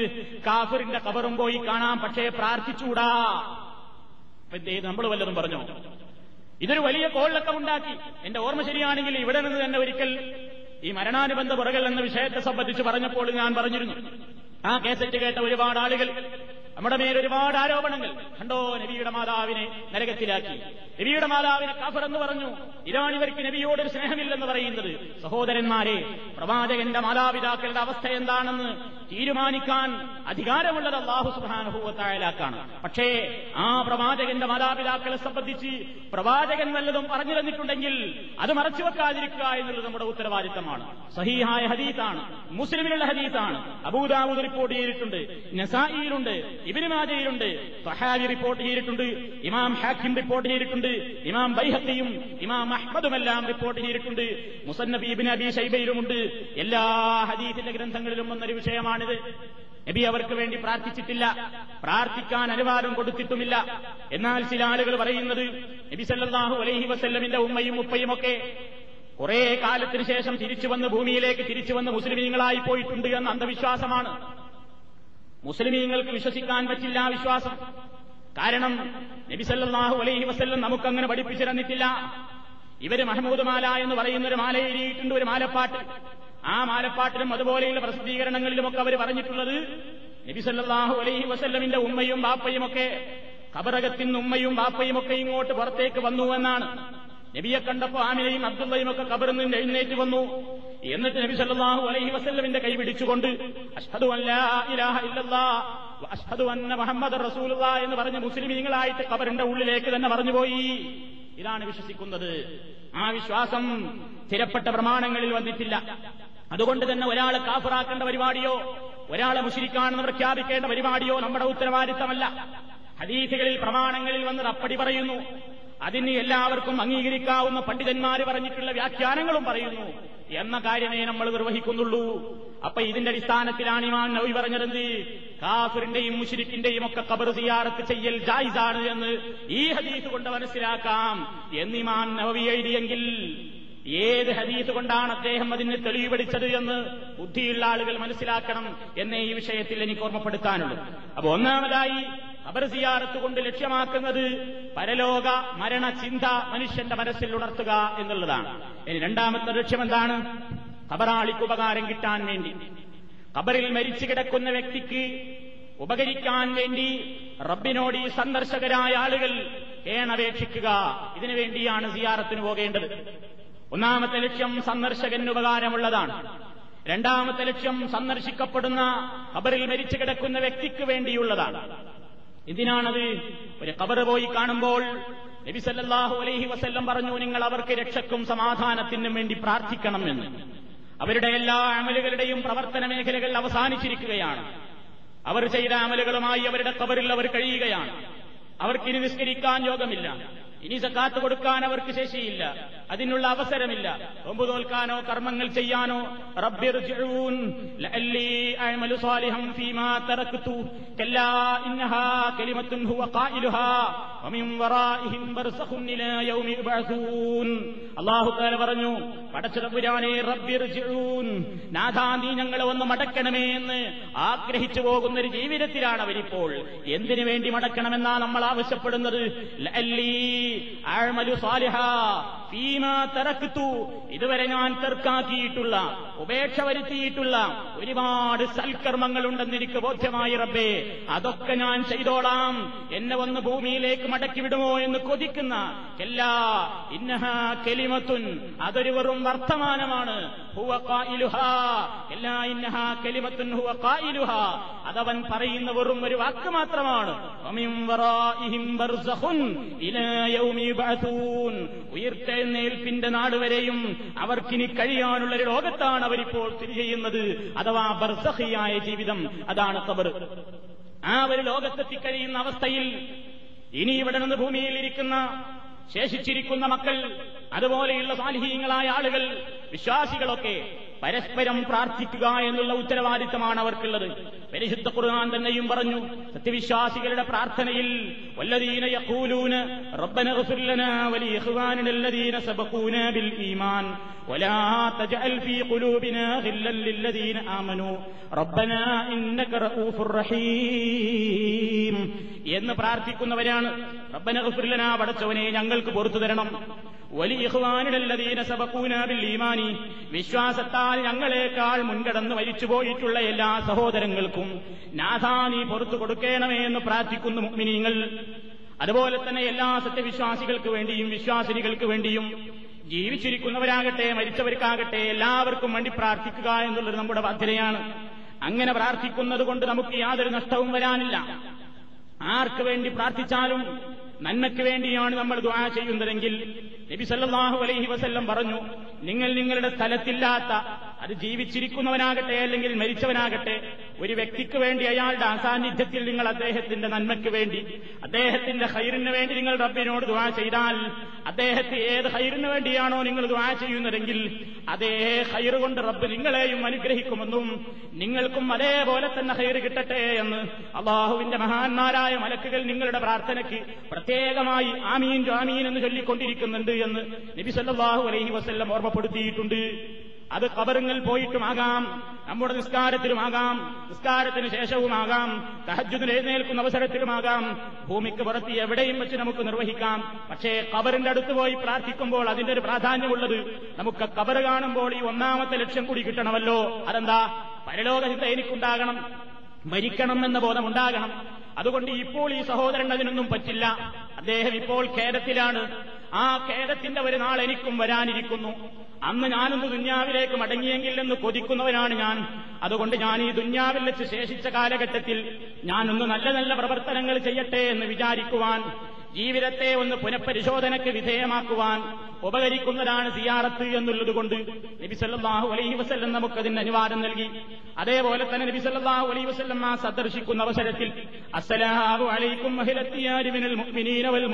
കാഫിറിന്റെ കബറും പോയി കാണാം പക്ഷേ പ്രാർത്ഥിച്ചൂടാ നമ്മൾ വല്ലതും പറഞ്ഞോ? ഇതൊരു വലിയ കോളിലൊക്കെ ഉണ്ടാക്കി. എന്റെ ഓർമ്മ ശരിയാണെങ്കിൽ ഇവിടെ നിന്ന് തന്നെ ഒരിക്കൽ ഈ മരണാനുബന്ധ പുറകൽ എന്ന വിഷയത്തെ സംബന്ധിച്ച് പറഞ്ഞപ്പോൾ ഞാൻ പറഞ്ഞിരുന്നു. ആ കേസറ്റ് കേട്ട ഒരുപാട് ആളുകൾ നമ്മുടെ മേൽ ഒരുപാട് ആരോപണങ്ങൾ. കണ്ടോ നബിയുടെ മാതാവിനെ നരകത്തിലാക്കി. നബിയുടെ മാതാവിനെ കാഫർ എന്ന് പറഞ്ഞു. ഇതാണ് ഇവർക്ക് നബിയോടൊരു സ്നേഹമില്ലെന്ന് പറയുന്നത്. സഹോദരന്മാരെ പ്രവാചകന്റെ മാതാപിതാക്കളുടെ അവസ്ഥ എന്താണെന്ന് തീരുമാനിക്കാൻ അധികാരമുള്ളത് അള്ളാഹു സുധാനുഭൂവത്തായാലാക്കാണ് പക്ഷേ ആ പ്രവാചകന്റെ മാതാപിതാക്കളെ സംബന്ധിച്ച് പ്രവാചകൻ വല്ലതും പറഞ്ഞു തന്നിട്ടുണ്ടെങ്കിൽ അത് മറച്ചു വെക്കാതിരിക്കുക എന്നുള്ളത് നമ്മുടെ ഉത്തരവാദിത്തമാണ്. സഹീഹായ ഹദീത്താണ് മുസ്ലിമിലുള്ള ഹദീത്താണ് അബൂദാവൂദ് റിപ്പോർട്ട് ചെയ്തിട്ടുണ്ട് നസായിയിലുണ്ട് ഇബിന് മാജയിലുണ്ട്. സഹാബി റിപ്പോർട്ട് ചെയ്തിട്ടുണ്ട്. ഇമാം ഹാക്കിം റിപ്പോർട്ട് ചെയ്തിട്ടുണ്ട്. ഇമാം ബൈഹത്തിയും ഇമാം അഹ്മദുമെല്ലാം റിപ്പോർട്ട് ചെയ്തിട്ടുണ്ട്. മുസന്നബി ഇബിൻ അബി ഷൈബയിലുമുണ്ട് എല്ലാ ഹദീഫിന്റെ ഗ്രന്ഥങ്ങളിലും വന്നൊരു വിഷയമാണിത്. നബി അവർക്ക് വേണ്ടി പ്രാർത്ഥിച്ചിട്ടില്ല. പ്രാർത്ഥിക്കാൻ അനുവാദം കൊടുത്തിട്ടുമില്ല. എന്നാൽ ചില ആളുകൾ പറയുന്നത് നബി സല്ലാഹു അലൈഹി വസല്ലമിന്റെ ഉമ്മയും ഉപ്പയും ഒക്കെ കുറെ കാലത്തിന് ശേഷം തിരിച്ചു വന്ന് ഭൂമിയിലേക്ക് തിരിച്ചു വന്ന് മുസ്ലിമീങ്ങളായി പോയിട്ടുണ്ട് എന്ന അന്ധവിശ്വാസമാണ്. മുസ്ലിമീങ്ങൾക്ക് വിശ്വസിക്കാൻ പറ്റില്ല വിശ്വാസം. കാരണം നബിസല്ലാഹു അലൈഹി വസ്ല്ലം നമുക്കങ്ങനെ പഠിപ്പിച്ചു തന്നിട്ടില്ല ഇവർ മഹമൂദ് മാല എന്ന് പറയുന്ന ഒരു മാല എഴുതിയിട്ടുണ്ട് ഒരു മാലപ്പാട്ട്. ആ മാലപ്പാട്ടിലും അതുപോലെയുള്ള പ്രസിദ്ധീകരണങ്ങളിലുമൊക്കെ അവർ പറഞ്ഞിട്ടുള്ളത് നബിസല്ലാഹു അലൈഹി വസല്ലമിന്റെ ഉമ്മയും ബാപ്പയും ഒക്കെ കബറകത്തിന് ഉമ്മയും ബാപ്പയും ഒക്കെ ഇങ്ങോട്ട് പുറത്തേക്ക് വന്നു എന്നാണ്. നബിയെ കണ്ടപ്പോ ആമിനയും അബ്ദുള്ളയും ഒക്കെ കബറിൽ നിന്ന് എഴുന്നേറ്റ് വന്നു. എന്നിട്ട് നബി സല്ലാഹു അലൈഹി വസല്ലമിന്റെ കൈ പിടിച്ചുകൊണ്ട് അഷ്ഹദു അഷ്ഹദു അന്ന മുഹമ്മദ് റസൂലുള്ള എന്ന് പറഞ്ഞ് മുസ്ലിമീങ്ങളായിട്ട് കബറിന്റെ ഉള്ളിലേക്ക് തന്നെ പറഞ്ഞുപോയി ഇതാണ് വിശ്വസിക്കുന്നത്. ആ വിശ്വാസം സ്ഥിരപ്പെട്ട പ്രമാണങ്ങളിൽ വന്നിട്ടില്ല. അതുകൊണ്ട് തന്നെ ഒരാളെ കാഫറാക്കേണ്ട പരിപാടിയോ ഒരാളെ മുഷിരിക്കാണെന്ന് പ്രഖ്യാപിക്കേണ്ട പരിപാടിയോ നമ്മുടെ ഉത്തരവാദിത്തമല്ല. ഹദീസുകളിൽ പ്രമാണങ്ങളിൽ വന്നത് അപ്പടി പറയുന്നു. അതിന് എല്ലാവർക്കും അംഗീകരിക്കാവുന്ന പണ്ഡിതന്മാർ പറഞ്ഞിട്ടുള്ള വ്യാഖ്യാനങ്ങളും പറയുന്നു. എന്ന കാര്യമേ നമ്മൾ നിർവഹിക്കുന്നുള്ളൂ. അപ്പൊ ഇതിന്റെ അടിസ്ഥാനത്തിലാണ് ഇമാൻ നബി പറഞ്ഞതെന്ത്? കാഫിറിന്റെയും മുഷിരിക്കിന്റെയും ഒക്കെ കബർ സിയാറത്ത് ചെയ്യൽ ജായിസാണ് എന്ന് ഈ ഹദീസ് കൊണ്ട് മനസ്സിലാക്കാം എന്നിമാൻ നബി എഴുതിയെങ്കിൽ ഏത് ഹദീസ് കൊണ്ടാണ് അദ്ദേഹം അതിന് തെളിവ് പഠിച്ചത് എന്ന് ബുദ്ധിയുള്ള ആളുകൾ മനസ്സിലാക്കണം എന്നേ ഈ വിഷയത്തിൽ എനിക്ക് ഓർമ്മപ്പെടുത്താനുള്ളൂ. അപ്പൊ ഒന്നാമതായി ഖബർ സിയാറത്ത് കൊണ്ട് ലക്ഷ്യമാക്കുന്നത് പരലോക മരണ ചിന്ത മനുഷ്യന്റെ മനസ്സിൽ ഉണർത്തുക എന്നുള്ളതാണ്. ഇനി രണ്ടാമത്തെ ലക്ഷ്യം എന്താണ്? ഖബറാളിക്ക് ഉപകാരം കിട്ടാൻ വേണ്ടി. ഖബറിൽ മരിച്ചു കിടക്കുന്ന വ്യക്തിക്ക് ഉപകരിക്കാൻ വേണ്ടി റബ്ബിനോട് ഈ സന്ദർശകരായ ആളുകൾ ഏണപേക്ഷിക്കുക. ഇതിനു വേണ്ടിയാണ് സിയാറത്തിന് പോകേണ്ടത്. ഒന്നാമത്തെ ലക്ഷ്യം സന്ദർശകന് ഉപകാരമുള്ളതാണ്. രണ്ടാമത്തെ ലക്ഷ്യം സന്ദർശിക്കപ്പെടുന്ന ഖബറിൽ മരിച്ചു കിടക്കുന്ന വ്യക്തിക്ക് വേണ്ടിയുള്ളതാണ്. എന്തിനാണത്? ഒരു കബറ് പോയി കാണുമ്പോൾ നബിസല്ലാഹു അലൈഹി വസല്ലം പറഞ്ഞു നിങ്ങൾ അവർക്ക് രക്ഷക്കും സമാധാനത്തിനും വേണ്ടി പ്രാർത്ഥിക്കണം എന്ന്. അവരുടെ എല്ലാ അമലുകളുടെയും പ്രവർത്തന മേഖലകൾ അവസാനിച്ചിരിക്കുകയാണ്. അവർ ചെയ്ത അമലുകളുമായി അവരുടെ കബറിൽ അവർ കഴിയുകയാണ്. അവർക്കിനി നിസ്കരിക്കാൻ യോഗമില്ല. ഇനി സക്കാത്ത് കൊടുക്കാൻ അവർക്ക് ശേഷിയില്ല. അതിനുള്ള അവസരമില്ല. ഒമ്പ് തോൽക്കാനോ കർമ്മങ്ങൾ ചെയ്യാനോ അള്ളാഹുക്കാല പറഞ്ഞു പടച്ചതമ്പുരാനെ റബ്ബിർജിഊൻ നാഥാ നീ ഞങ്ങളെ ഒന്ന് മടക്കണമേ എന്ന് ആഗ്രഹിച്ചു പോകുന്ന ഒരു ജീവിതത്തിലാണ് അവരിപ്പോൾ. എന്തിനു വേണ്ടി മടക്കണമെന്നാ നമ്മൾ ആവശ്യപ്പെടുന്നത്? ഇതുവരെ ഞാൻ തെർക്കാക്കിയിട്ടുള്ള ഉപേക്ഷ വരുത്തിയിട്ടുള്ള ഒരുപാട് സൽക്കർമ്മങ്ങളുണ്ടെന്ന് എനിക്ക് ബോധ്യമായി റബ്ബേ. അതൊക്കെ ഞാൻ ചെയ്തോളാം. എന്നെ വന്ന് ഭൂമിയിലേക്ക് മടക്കി വിടുമോ എന്ന് കൊതിക്കുന്ന എല്ലാ ഇന്നഹ കെലിമത്തുൻ. അതൊരു വെറും വർത്തമാനമാണ്. അതവൻ പറയുന്ന വെറും ഒരു വാക്ക് മാത്രമാണ്. ഉയർത്തെഴുന്നേൽപ്പിന്റെ നാട് വരെയും അവർക്കിനി കഴിയാനുള്ള ഒരു ലോകത്താണ് അവരിപ്പോൾ സ്ഥിതി ചെയ്യുന്നത്. അഥവാ ബർസഹിയായ ജീവിതം. അതാണ് സബർ ആ ഒരു ലോകത്തെത്തിക്കഴിയുന്ന അവസ്ഥയിൽ ഇനി ഇവിടെ നിന്ന് ഭൂമിയിൽ ഇരിക്കുന്ന ശേഷിച്ചിരിക്കുന്ന മക്കൾ അതുപോലെയുള്ള സാലിഹീങ്ങളായ ആളുകൾ വിശ്വാസികളൊക്കെ പരസ്പരം പ്രാർത്ഥിക്കുക എന്നുള്ള ഉത്തരവാദിത്തമാണ് അവർക്കുള്ളത് പരിശുദ്ധ ഖുർആൻ തന്നെയും പറഞ്ഞു സത്യവിശ്വാസികളുടെ പ്രാർത്ഥനയിൽ വല്ലദീന യഖൂലൂന റബ്ബന ഇഗ്ഫിർ ലനാ വലിഇഖ്വാനിന الذين سبقونا بالإيمان ولا تجعل في قلوبنا غلا للذين آمنوا ربنا إنك رؤوف رحيم എന്ന് പ്രാർത്ഥിക്കുന്നവരാണ് റബ്ബന ഇഗ്ഫിർ ലനാ പടച്ചവനെ ഞങ്ങൾക്ക് പുറത്തു തരണം വലിയഹ്വാനിടല്ലതീന സബക്കൂനാബിൽ ഈമാനി. വിശ്വാസത്താൽ ഞങ്ങളെക്കാൾ മുൻകടന്ന് മരിച്ചുപോയിട്ടുള്ള എല്ലാ സഹോദരങ്ങൾക്കും നാഥാ നീ പുറത്തു കൊടുക്കണമേ എന്ന് പ്രാർത്ഥിക്കുന്നു മുഗ്മിനീങ്ങൾ അതുപോലെ തന്നെ എല്ലാ സത്യവിശ്വാസികൾക്ക് വേണ്ടിയും വിശ്വാസിനികൾക്ക് വേണ്ടിയും ജീവിച്ചിരിക്കുന്നവരാകട്ടെ മരിച്ചവർക്കാകട്ടെ എല്ലാവർക്കും വേണ്ടി പ്രാർത്ഥിക്കുക എന്നുള്ളത് നമ്മുടെ ബാധ്യതയാണ് അങ്ങനെ പ്രാർത്ഥിക്കുന്നത് കൊണ്ട് നമുക്ക് യാതൊരു നഷ്ടവും വരാനില്ല. ആർക്ക് വേണ്ടി പ്രാർത്ഥിച്ചാലും നന്മയ്ക്ക് വേണ്ടിയാണ് നമ്മൾ ദ്വാ ചെയ്യുന്നതെങ്കിൽ നബി സല്ലാഹു അലൈഹി വസല്ലം പറഞ്ഞു നിങ്ങൾ നിങ്ങളുടെ സ്ഥലത്തില്ലാത്ത അത് ജീവിച്ചിരിക്കുന്നവനാകട്ടെ അല്ലെങ്കിൽ മരിച്ചവനാകട്ടെ ഒരു വ്യക്തിക്ക് വേണ്ടി അയാളുടെ അസാന്നിധ്യത്തിൽ നിങ്ങൾ അദ്ദേഹത്തിന്റെ നന്മയ്ക്ക് വേണ്ടി അദ്ദേഹത്തിന്റെ ഹൈറിന് വേണ്ടി നിങ്ങൾ റബ്ബിനോട് ദുവാ ചെയ്താൽ അദ്ദേഹത്തെ ഏത് ഹൈറിന് വേണ്ടിയാണോ നിങ്ങൾ ദുവാ ചെയ്യുന്നതെങ്കിൽ അതേ ഹൈറ് കൊണ്ട് റബ്ബ് നിങ്ങളെയും അനുഗ്രഹിക്കുമെന്നും നിങ്ങൾക്കും അതേപോലെ തന്നെ ഹൈർ കിട്ടട്ടെ എന്ന് അള്ളാഹുവിന്റെ മഹാന്മാരായ മലക്കുകൾ നിങ്ങളുടെ പ്രാർത്ഥനയ്ക്ക് പ്രത്യേകമായി ആമീൻ ജാമീൻ എന്ന് ചൊല്ലിക്കൊണ്ടിരിക്കുന്നുണ്ട് എന്ന് നബി സല്ലല്ലാഹു അലൈഹി വസല്ലം ഓർമ്മപ്പെടുത്തിയിട്ടുണ്ട്. അത് കബറുങ്ങൾ പോയിട്ടുമാകാം നമ്മുടെ നിസ്കാരത്തിലുമാകാം നിസ്കാരത്തിന് ശേഷവുമാകാം തഹജുദിന് എഴുന്നേൽക്കുന്ന അവസരത്തിലുമാകാം ഭൂമിക്ക് പുറത്ത് എവിടെയും വെച്ച് നമുക്ക് നിർവഹിക്കാം. പക്ഷേ കബറിന്റെ അടുത്ത് പോയി പ്രാർത്ഥിക്കുമ്പോൾ അതിന്റെ ഒരു പ്രാധാന്യമുള്ളത് നമുക്ക് കബറ് കാണുമ്പോൾ ഈ ഒന്നാമത്തെ ലക്ഷ്യം കൂടി കിട്ടണമല്ലോ. അതെന്താ? പരലോക ചിന്ത എനിക്കുണ്ടാകണം മരിക്കണം എന്ന ബോധമുണ്ടാകണം. അതുകൊണ്ട് ഇപ്പോൾ ഈ സഹോദരൻ അതിനൊന്നും പറ്റില്ല. അദ്ദേഹം ഇപ്പോൾ ഖേദത്തിലാണ്. ആ ഖേദത്തിന്റെ ഒരു നാൾ എനിക്കും വരാനിരിക്കുന്നു. അന്ന് ഞാനൊന്ന് ദുന്യാവിലേക്ക് മടങ്ങിയെങ്കിൽ എന്ന് കൊതിക്കുന്നവനാണ് ഞാൻ. അതുകൊണ്ട് ഞാൻ ഈ ദുന്യാവിൽ വെച്ച് ശേഷിച്ച കാലഘട്ടത്തിൽ ഞാനൊന്ന് നല്ല നല്ല പ്രവർത്തനങ്ങൾ ചെയ്യട്ടെ എന്ന് വിചാരിക്കുവാൻ ജീവിതത്തെ ഒന്ന് പുനഃപരിശോധനയ്ക്ക് വിധേയമാക്കുവാൻ ഉപകരിക്കുന്നതാണ് സിയാറത്ത് എന്നുള്ളതുകൊണ്ട് നബിസല്ലാഹു അലൈഹി വസല്ലം നമുക്കതിന് അനുവാദം നൽകി. അതേപോലെ തന്നെ നബിസല്ലാഹു അലൈഹി വസല്ലം ആ സന്ദർശിക്കുന്ന അവസരത്തിൽ അലൈക്കും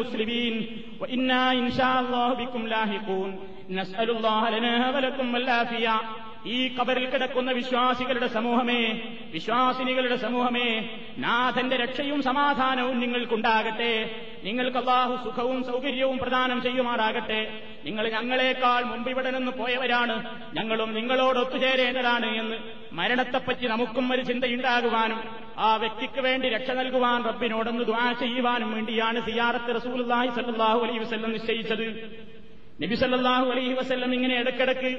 മുസ്ലിമീൻ ഈ കബറിൽ കിടക്കുന്ന വിശ്വാസികളുടെ സമൂഹമേ വിശ്വാസിനികളുടെ സമൂഹമേ നാഥന്റെ രക്ഷയും സമാധാനവും നിങ്ങൾക്കുണ്ടാകട്ടെ. നിങ്ങൾക്ക് അള്ളാഹു സുഖവും സൗകര്യവും പ്രദാനം ചെയ്യുമാറാകട്ടെ. നിങ്ങൾ ഞങ്ങളെക്കാൾ മുമ്പ് ഇവിടെ നിന്ന് പോയവരാണ്. ഞങ്ങളും നിങ്ങളോട് ഒത്തുചേരേണ്ടതാണ് എന്ന് മരണത്തെപ്പറ്റി നമുക്കും ഒരു ചിന്തയുണ്ടാകുവാനും ആ വ്യക്തിക്ക് വേണ്ടി രക്ഷ നൽകുവാൻ റബ്ബിനോടൊന്ന് ദ്വാ ചെയ്യുവാനും വേണ്ടിയാണ് സിയാറത്ത് റസൂലുള്ളാഹി സല്ലാഹു അലൈഹി വസ്ല്ലം നിശ്ചയിച്ചത്. നബി സല്ലാഹു അലൈഹി വസ്ല്ലം ഇങ്ങനെ ഇടക്കിടക്ക്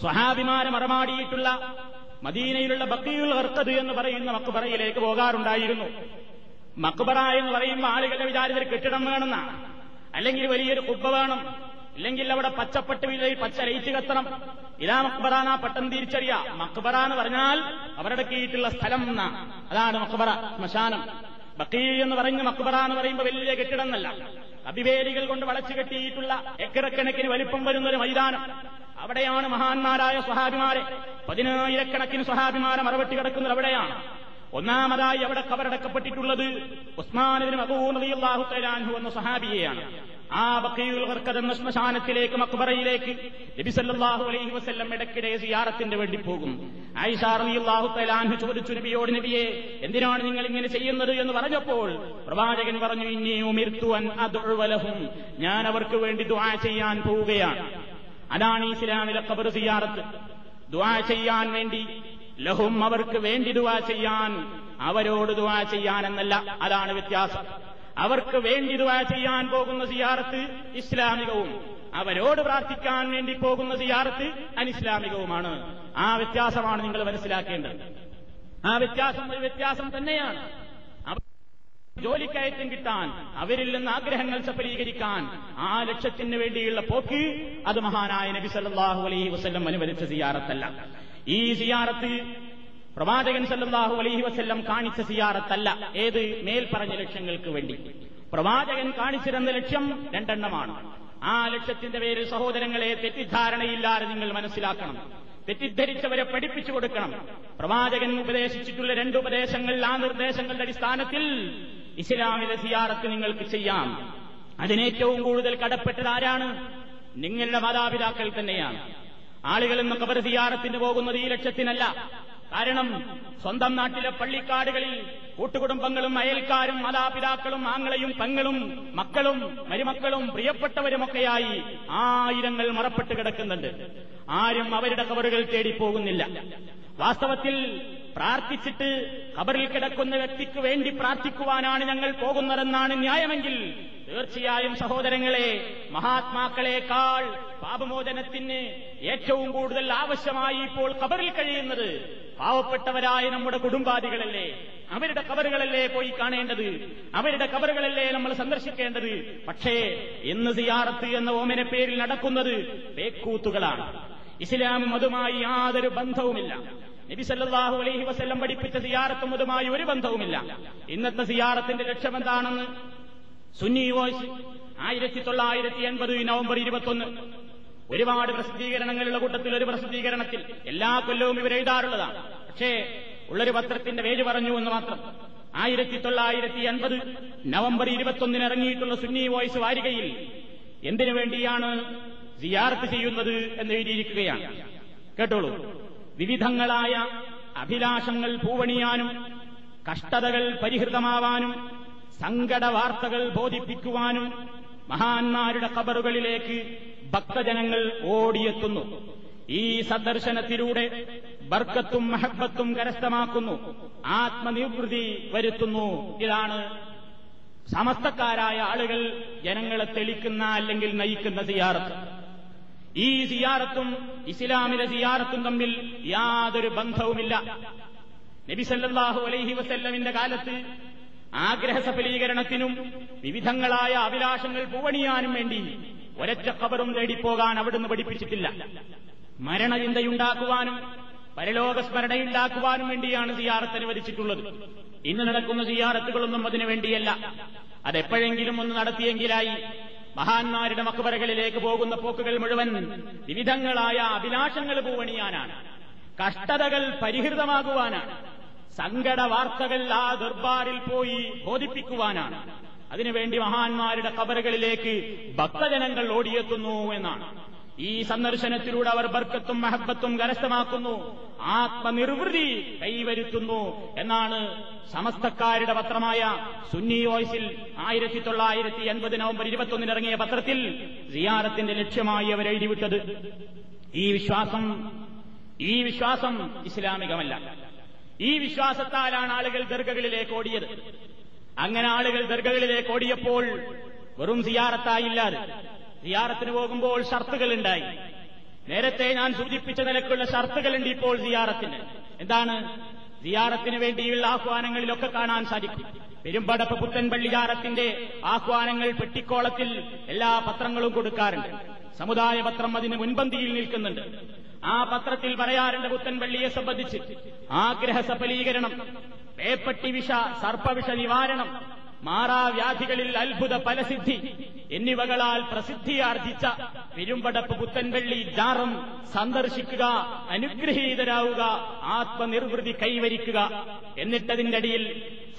സ്വഹാഭിമാനം അറമാടിയിട്ടുള്ള മദീനയിലുള്ള ബക്കീൽ ഹർത്തത് എന്ന് പറയുന്ന മക്കുപറയിലേക്ക് പോകാറുണ്ടായിരുന്നു. മക്കുബറ എന്ന് പറയുമ്പോൾ ആളുകളുടെ വിചാരത്തിൽ കെട്ടിടം വേണമെന്നാണ്. അല്ലെങ്കിൽ വലിയൊരു കുബ്ബ വേണം. ഇല്ലെങ്കിൽ അവിടെ പച്ചപ്പട്ട് വിലയിൽ പച്ച ലൈറ്റ് കത്തണം. ഇതാ മക്ബറ എന്നാ പെട്ടെന്ന് തിരിച്ചറിയ. മക്ബറ എന്ന് പറഞ്ഞാൽ അവരുടെ കീഴിട്ടുള്ള സ്ഥലം എന്നാ. അതാണ് മക്ബറ ശ്മശാനം. ബക്കീ എന്ന് പറഞ്ഞ് മക്ബറ എന്ന് പറയുമ്പോൾ വലിയ കെട്ടിടം എന്നല്ല അഭിവേലികൾ കൊണ്ട് വളച്ചു കെട്ടിയിട്ടുള്ള എക്കരക്കണക്കിന് വലിപ്പം വരുന്ന ഒരു മൈതാനം. അവിടെയാണ് മഹാന്മാരായ സ്വഹാബിമാരെ. പതിനായിരക്കണക്കിന് സ്വഹാബിമാരെ മറവെട്ടി കിടക്കുന്നത് അവിടെയാണ്. ഒന്നാമതായി അവിടെ കബറടക്കപ്പെട്ടിട്ടുള്ളത് ഉസ്മാനബിന് മബൂറിയാഹു തലാൻഹു എന്ന സഹാബിയെയാണ് ആ ബക്കീൽ എന്ന ശ്മശാനത്തിലേക്ക് മക്ബറയിലേക്ക് നബി സല്ലല്ലാഹു അലൈഹി വസല്ലം ഇടയ്ക്കിടെ സിയാറത്തിന്റെ വേണ്ടി പോകും ആയിഷ റളിയല്ലാഹു തആലാഹു ചോദിച്ചു നബിയോട് നബിയെ എന്തിനാണ് നിങ്ങൾ ഇങ്ങനെ ചെയ്യുന്നത്? എന്ന് പറഞ്ഞപ്പോൾ പ്രവാചകൻ പറഞ്ഞു ലഹും ഞാൻ അവർക്ക് വേണ്ടി ദുആ ചെയ്യാൻ പോവുകയാണ്. അതാണ് ഇസ്ലാമിലെ കബർ സിയാറത്ത്. ദുആ ചെയ്യാൻ വേണ്ടി ലഹും അവർക്ക് വേണ്ടി ദുവാ ചെയ്യാൻ അവരോട് ദുവാ ചെയ്യാൻ എന്നല്ല അതാണ് വ്യത്യാസം. അവർക്ക് വേണ്ടി ദുവാ ചെയ്യാൻ പോകുന്ന സിയാറത്ത് ഇസ്ലാമികവും അവരോട് പ്രാർത്ഥിക്കാൻ വേണ്ടി പോകുന്ന സിയാറത്ത് അനിസ്ലാമികവുമാണ്. ആ വ്യത്യാസമാണ് നിങ്ങൾ മനസ്സിലാക്കേണ്ടത്. ആ വ്യത്യാസം ഒരു വ്യത്യാസം തന്നെയാണ്. ജോലിക്കയറ്റം കിട്ടാൻ അവരിൽ നിന്ന് ആഗ്രഹങ്ങൾ സഫലീകരിക്കാൻ ആ ലക്ഷ്യത്തിന് വേണ്ടിയുള്ള പോക്ക് അത് മഹാനായ നബി സല്ലാഹു അലൈഹി വസല്ലം അനുവദിച്ച സിയാറത്തല്ല. ഈ സിയാറത്ത് പ്രവാചകൻ സല്ലാഹു അലൈഹി വസ്ല്ലം കാണിച്ച സിയാറത്തല്ല. ഏത്? മേൽപ്പറഞ്ഞ ലക്ഷ്യങ്ങൾക്ക് വേണ്ടി. പ്രവാചകൻ കാണിച്ചിരുന്ന ലക്ഷ്യം രണ്ടെണ്ണമാണ്. ആ ലക്ഷ്യത്തിന്റെ പേരിൽ സഹോദരങ്ങളെ തെറ്റിദ്ധാരണയില്ലാതെ നിങ്ങൾ മനസ്സിലാക്കണം. തെറ്റിദ്ധരിച്ചവരെ പഠിപ്പിച്ചു കൊടുക്കണം. പ്രവാചകൻ ഉപദേശിച്ചിട്ടുള്ള രണ്ട് ഉപദേശങ്ങൾ ആ നിർദ്ദേശങ്ങളുടെ അടിസ്ഥാനത്തിൽ ഇസ്ലാമിലെ സിയാറത്ത് നിങ്ങൾക്ക് ചെയ്യാം. അതിനേറ്റവും കൂടുതൽ കടപ്പെട്ടത് ആരാണ്? നിങ്ങളുടെ മാതാപിതാക്കൾ തന്നെയാണ്. ആളുകൾ ഇന്ന് കബർ സിയാറത്തിന് പോകുന്നത് ഈ ലക്ഷ്യത്തിനല്ല. കാരണം സ്വന്തം നാട്ടിലെ പള്ളിക്കാടുകളിൽ കൂട്ടുകുടുംബങ്ങളും അയൽക്കാരും മാതാപിതാക്കളും ആങ്ങളെയും പെങ്ങളും മക്കളും മരുമക്കളും പ്രിയപ്പെട്ടവരുമൊക്കെയായി ആയിരങ്ങൾ മറപ്പെട്ട് കിടക്കുന്നുണ്ട്. ആരും അവരുടെ കബറുകൾ തേടി പോകുന്നില്ല. വാസ്തവത്തിൽ പ്രാർത്ഥിച്ചിട്ട് കബറിൽ കിടക്കുന്ന വ്യക്തിക്ക് വേണ്ടി പ്രാർത്ഥിക്കുവാനാണ് ഞങ്ങൾ പോകുന്നതെന്നാണ് ന്യായമെങ്കിൽ തീർച്ചയായും സഹോദരങ്ങളെ മഹാത്മാക്കളെക്കാൾ പാപമോചനത്തിന് ഏറ്റവും കൂടുതൽ ആവശ്യമായി ഇപ്പോൾ കബറിൽ കഴിയുന്നത് പാവപ്പെട്ടവരായ നമ്മുടെ കുടുംബാദികളല്ലേ? അവരുടെ കബറുകളല്ലേ പോയി കാണേണ്ടത്? അവരുടെ കബറുകളല്ലേ നമ്മൾ സന്ദർശിക്കേണ്ടത്? പക്ഷേ എന്ന് സിയാറത്ത് എന്ന ഓമന പേരിൽ നടക്കുന്നത് പേക്കൂത്തുകളാണ് ഇസ്ലാമും അതുമായി യാതൊരു ബന്ധവുമില്ല. നബി സല്ലാഹു അലൈഹി വസ്ല്ലം പഠിപ്പിച്ച സിയാറത്തും അതുമായി ഒരു ബന്ധവുമില്ല. ഇന്നത്തെ സിയാറത്തിന്റെ ലക്ഷ്യമെന്താണെന്ന് സുന്നി വോയ്സ് ആയിരത്തി തൊള്ളായിരത്തി എൺപത് നവംബർ ഇരുപത്തൊന്ന്. ഒരുപാട് പ്രസിദ്ധീകരണങ്ങളുള്ള കൂട്ടത്തിൽ ഒരു പ്രസിദ്ധീകരണത്തിൽ എല്ലാ കൊല്ലവും ഇവർ എഴുതാറുള്ളതാണ്. പക്ഷേ ഉള്ളൊരു പത്രത്തിന്റെ പേര് പറഞ്ഞു എന്ന് മാത്രം. ആയിരത്തി തൊള്ളായിരത്തി എൺപത് നവംബർ ഇരുപത്തൊന്നിന് ഇറങ്ങിയിട്ടുള്ള സുന്നി വോയ്സ് വാരികയിൽ എന്തിനു വേണ്ടിയാണ് സിയാർത്ത് ചെയ്യുന്നത് എന്ന് എഴുതിയിരിക്കുകയാണ്. കേട്ടോളൂ. വിവിധങ്ങളായ അഭിലാഷങ്ങൾ പൂവണിയാനും കഷ്ടതകൾ പരിഹൃതമാവാനും സങ്കട വാർത്തകൾ ബോധിപ്പിക്കുവാനും മഹാന്മാരുടെ കബറുകളിലേക്ക് ഭക്തജനങ്ങൾ ഓടിയെത്തുന്നു. ഈ സന്ദർശനത്തിലൂടെ ബർക്കത്തും മഹബത്തും കരസ്ഥമാക്കുന്നു. ആത്മനിവൃത്തി വരുത്തുന്നു. ഇതാണ് സമസ്തക്കാരായ ആളുകൾ ജനങ്ങളെ തെളിക്കുന്ന അല്ലെങ്കിൽ നയിക്കുന്ന സിയാറത്ത് ഈ സിയാറത്തും ഇസ്ലാമിലെ സിയാറത്തും തമ്മിൽ യാതൊരു ബന്ധവുമില്ല. നബിസല്ലാഹു അലൈഹി വസല്ലമിന്റെ കാലത്ത് ആഗ്രഹ സഫലീകരണത്തിനും വിവിധങ്ങളായ അഭിലാഷങ്ങൾ പൂവണിയാനും വേണ്ടി ഒരൊറ്റ കബറും തേടിപ്പോകാൻ അവിടുന്ന് പഠിപ്പിച്ചിട്ടില്ല. മരണചിന്തയുണ്ടാക്കുവാനും പരലോകസ്മരണയുണ്ടാക്കുവാനും വേണ്ടിയാണ് സിയാറത്ത് അനുവദിച്ചിട്ടുള്ളത്. ഇന്ന് നടക്കുന്ന സിയാറത്തുകളൊന്നും അതിനു വേണ്ടിയല്ല. അതെപ്പോഴെങ്കിലും ഒന്ന് നടത്തിയെങ്കിലായി മഹാന്മാരുടെ മക്കുപരകളിലേക്ക് പോകുന്ന പോക്കുകൾ മുഴുവൻ വിവിധങ്ങളായ അഭിലാഷങ്ങൾ പൂവണിയാനാണ്. കഷ്ടതകൾ പരിഹൃതമാകുവാനാണ്. സങ്കട വാർത്തകൾ ആ ദർബാറിൽ പോയി ബോധിപ്പിക്കുവാനാണ്. അതിനുവേണ്ടി മഹാന്മാരുടെ കബറുകളിലേക്ക് ഭക്തജനങ്ങൾ ഓടിയെത്തുന്നു എന്നാണ്. ഈ സന്ദർശനത്തിലൂടെ അവർ ബർക്കത്തും മഹബത്തും കരസ്ഥമാക്കുന്നു. ആത്മനിർവൃതി കൈവരുത്തുന്നു എന്നാണ് സമസ്തക്കാരുടെ പത്രമായ സുന്നി വോയ്സിൽ ആയിരത്തി തൊള്ളായിരത്തി എൺപത് നവംബർ ഇരുപത്തൊന്നിന് ഇറങ്ങിയ പത്രത്തിൽ സിയാറത്തിന്റെ ലക്ഷ്യമായി അവർ എഴുതിവിട്ടത്. ഈ വിശ്വാസം ഈ വിശ്വാസം ഇസ്ലാമികമല്ല. ഈ വിശ്വാസത്താലാണ് ആളുകൾ ദർഗകളിലേക്ക് ഓടിയത്. അങ്ങനെ ആളുകൾ ദർഗകളിലേക്ക് ഓടിയപ്പോൾ വെറും സിയാറത്തായില്ലാതെ സിയാറത്തിന് പോകുമ്പോൾ ഷർത്തുകൾ ഉണ്ടായി നേരത്തെ ഞാൻ സൂചിപ്പിച്ച നിലക്കുള്ള ഷർത്തുകളുണ്ട് ഇപ്പോൾ സിയാറത്തിന്. എന്താണ്? സിയാറത്തിന് വേണ്ടിയുള്ള ആഹ്വാനങ്ങളിലൊക്കെ കാണാൻ സാധിക്കും. പെരുമ്പടപ്പ് പുത്തൻപള്ളിജാറത്തിന്റെ ആഹ്വാനങ്ങൾ പെട്ടിക്കോളത്തിൽ എല്ലാ പത്രങ്ങളും കൊടുക്കാറുണ്ട്. സമുദായ പത്രം അതിന് മുൻപന്തിയിൽ നിൽക്കുന്നുണ്ട്. ആ പത്രത്തിൽ പറയാറുണ്ട് പുത്തൻപള്ളിയെ സംബന്ധിച്ച് ആഗ്രഹ സഫലീകരണം പേപ്പട്ടി വിഷ സർപ്പവിഷ നിവാരണം മാറാവ്യാധികളിൽ അത്ഭുത ഫലസിദ്ധി എന്നിവകളാൽ പ്രസിദ്ധിയാർജിച്ച പെരുമ്പടപ്പ് പുത്തൻപള്ളി ജാറം സന്ദർശിക്കുക അനുഗ്രഹീതരാവുക ആത്മനിർവൃതി കൈവരിക്കുക എന്നിട്ടതിന്റെ അടിയിൽ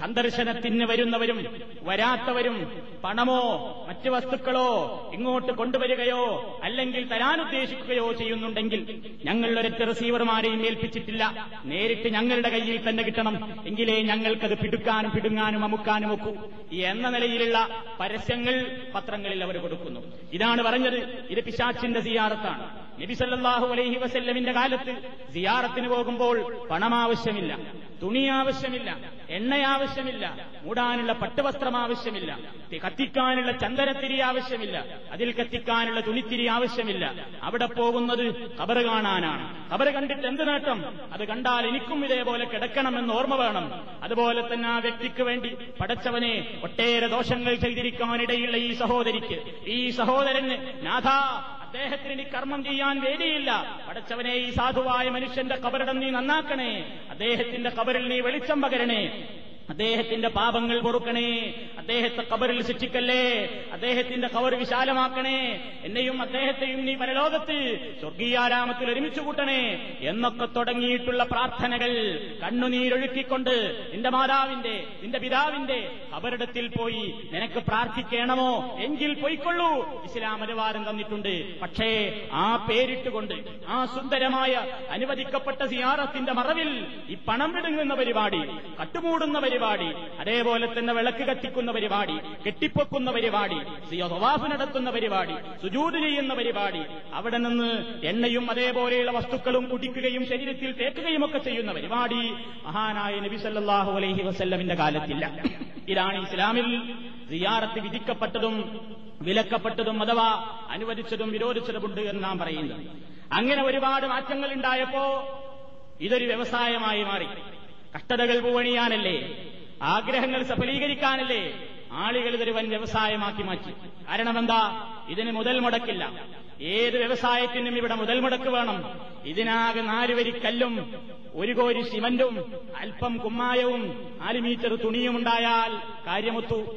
സന്ദർശനത്തിന് വരുന്നവരും വരാത്തവരും പണമോ മറ്റ് വസ്തുക്കളോ ഇങ്ങോട്ട് കൊണ്ടുവരികയോ അല്ലെങ്കിൽ തരാനുദ്ദേശിക്കുകയോ ചെയ്യുന്നുണ്ടെങ്കിൽ ഞങ്ങൾ റിസീവർമാരെയും ഏൽപ്പിച്ചിട്ടില്ല. നേരിട്ട് ഞങ്ങളുടെ കയ്യിൽ തന്നെ കിട്ടണം. എങ്കിലേ ഞങ്ങൾക്കത് പിടുക്കാനും പിടുങ്ങാനും അമുക്കാനും ഒക്കൂ. എന്ന നിലയിലുള്ള പരസ്യങ്ങൾ പത്രങ്ങളിൽ അവർ കൊടുക്കുന്നു. ഇതാണ് പറഞ്ഞത് ഇത് പിശാച്ചിന്റെ സിയാറത്താണ്. നബി സല്ലല്ലാഹു അലൈഹി വസല്ലമിന്റെ കാലത്ത് സിയാറത്തിന് പോകുമ്പോൾ പണം ആവശ്യമില്ല തുണി ആവശ്യമില്ല എണ്ണ ആവശ്യമില്ല മൂടാനുള്ള പട്ടുവസ്ത്രം ആവശ്യമില്ല കത്തിക്കാനുള്ള ചന്ദനത്തിരി ആവശ്യമില്ല അതിൽ കത്തിക്കാനുള്ള തുണിത്തിരി ആവശ്യമില്ല. അവിടെ പോകുന്നത് കബറ് കാണാനാണ്. കബറ് കണ്ടിട്ട് എന്ത് നേട്ടം? അത് കണ്ടാൽ എനിക്കും ഇതേപോലെ കിടക്കണമെന്ന് ഓർമ്മ വേണം. അതുപോലെ തന്നെ ആ വ്യക്തിക്ക് വേണ്ടി പടച്ചവനെ ഒട്ടേറെ ദോഷങ്ങൾ ചെയ്തിരിക്കാനിടയുള്ള ഈ സഹോദരിക്ക് ഈ സഹോദരന് നാഥ അദ്ദേഹത്തിന് ഇനി കർമ്മം ചെയ്യാൻ വേദിയില്ല. പടച്ചവനെ ഈ സാധുവായ മനുഷ്യന്റെ കബറിടം നീ നന്നാക്കണേ. അദ്ദേഹത്തിന്റെ കബറിൽ നീ വെളിച്ചം പകരണേ. അദ്ദേഹത്തിന്റെ പാപങ്ങൾ പൊറുക്കണേ. അദ്ദേഹത്തെ കബറിൽ ശിക്ഷിക്കല്ലേ? അദ്ദേഹത്തിന്റെ കവർ വിശാലമാക്കണേ. എന്നെയും അദ്ദേഹത്തെയും നീ പരലോകത്ത് സ്വർഗീയാരാമത്തിൽ ഒരുമിച്ചു കൂട്ടണേ എന്നൊക്കെ തുടങ്ങിയിട്ടുള്ള പ്രാർത്ഥനകൾ കണ്ണുനീരൊഴുക്കിക്കൊണ്ട് നിന്റെ മാതാവിന്റെ നിന്റെ പിതാവിന്റെ കബറിടത്തിൽ പോയി നിനക്ക് പ്രാർത്ഥിക്കണമോ? എങ്കിൽ പോയിക്കൊള്ളൂ. ഇസ്ലാം അനുവാദം തന്നിട്ടുണ്ട്. പക്ഷേ ആ പേരിട്ടുകൊണ്ട് ആ സുന്ദരമായ അനുവദിക്കപ്പെട്ട സിയാറത്തിന്റെ മറവിൽ ഈ പണം വിടുങ്ങുന്ന പരിപാടി കട്ടുമൂടുന്ന പരിപാടി അതേപോലെ തന്നെ വിളക്ക് കത്തിക്കുന്ന പരിപാടി കെട്ടിപ്പൊക്കുന്ന പരിപാടി സിയോവാഫ് നടത്തുന്ന പരിപാടി സുജൂത് ചെയ്യുന്ന പരിപാടി അവിടെ നിന്ന് എണ്ണയും അതേപോലെയുള്ള വസ്തുക്കളും കുടിക്കുകയും ശരീരത്തിൽ തേക്കുകയും ഒക്കെ ചെയ്യുന്ന പരിപാടി മഹാനായ നബി സല്ലാഹു അലൈഹി വസല്ലമിന്റെ കാലത്തില്ല. ഇതാണ് ഇസ്ലാമിൽ സിയാറത്ത് വിധിക്കപ്പെട്ടതും വിലക്കപ്പെട്ടതും അഥവാ അനുവദിച്ചതും വിരോധിച്ചതുമുണ്ട് എന്ന് നാം പറയുന്നത്. അങ്ങനെ ഒരുപാട് മാറ്റങ്ങൾ ഉണ്ടായപ്പോ ഇതൊരു വ്യവസായമായി മാറി. കഷ്ടതകൾ പൂവണിയാനല്ലേ? ആഗ്രഹങ്ങൾ സഫലീകരിക്കാനല്ലേ? ആളുകൾ ഇതൊരു വൻ വ്യവസായമാക്കി മാറ്റി. കാരണം എന്താ? ഇതിന് മുതൽ മുടക്കില്ല. ഏത് വ്യവസായത്തിനും ഇവിടെ മുതൽ മുടക്ക് വേണം. ഇതിനാകെ നാലുവരി കല്ലും ഒരു കോരി സിമന്റും അല്പം കുമ്മായവും നാല് മീറ്റർ തുണിയും ഉണ്ടായാൽ കാര്യമൊത്തു.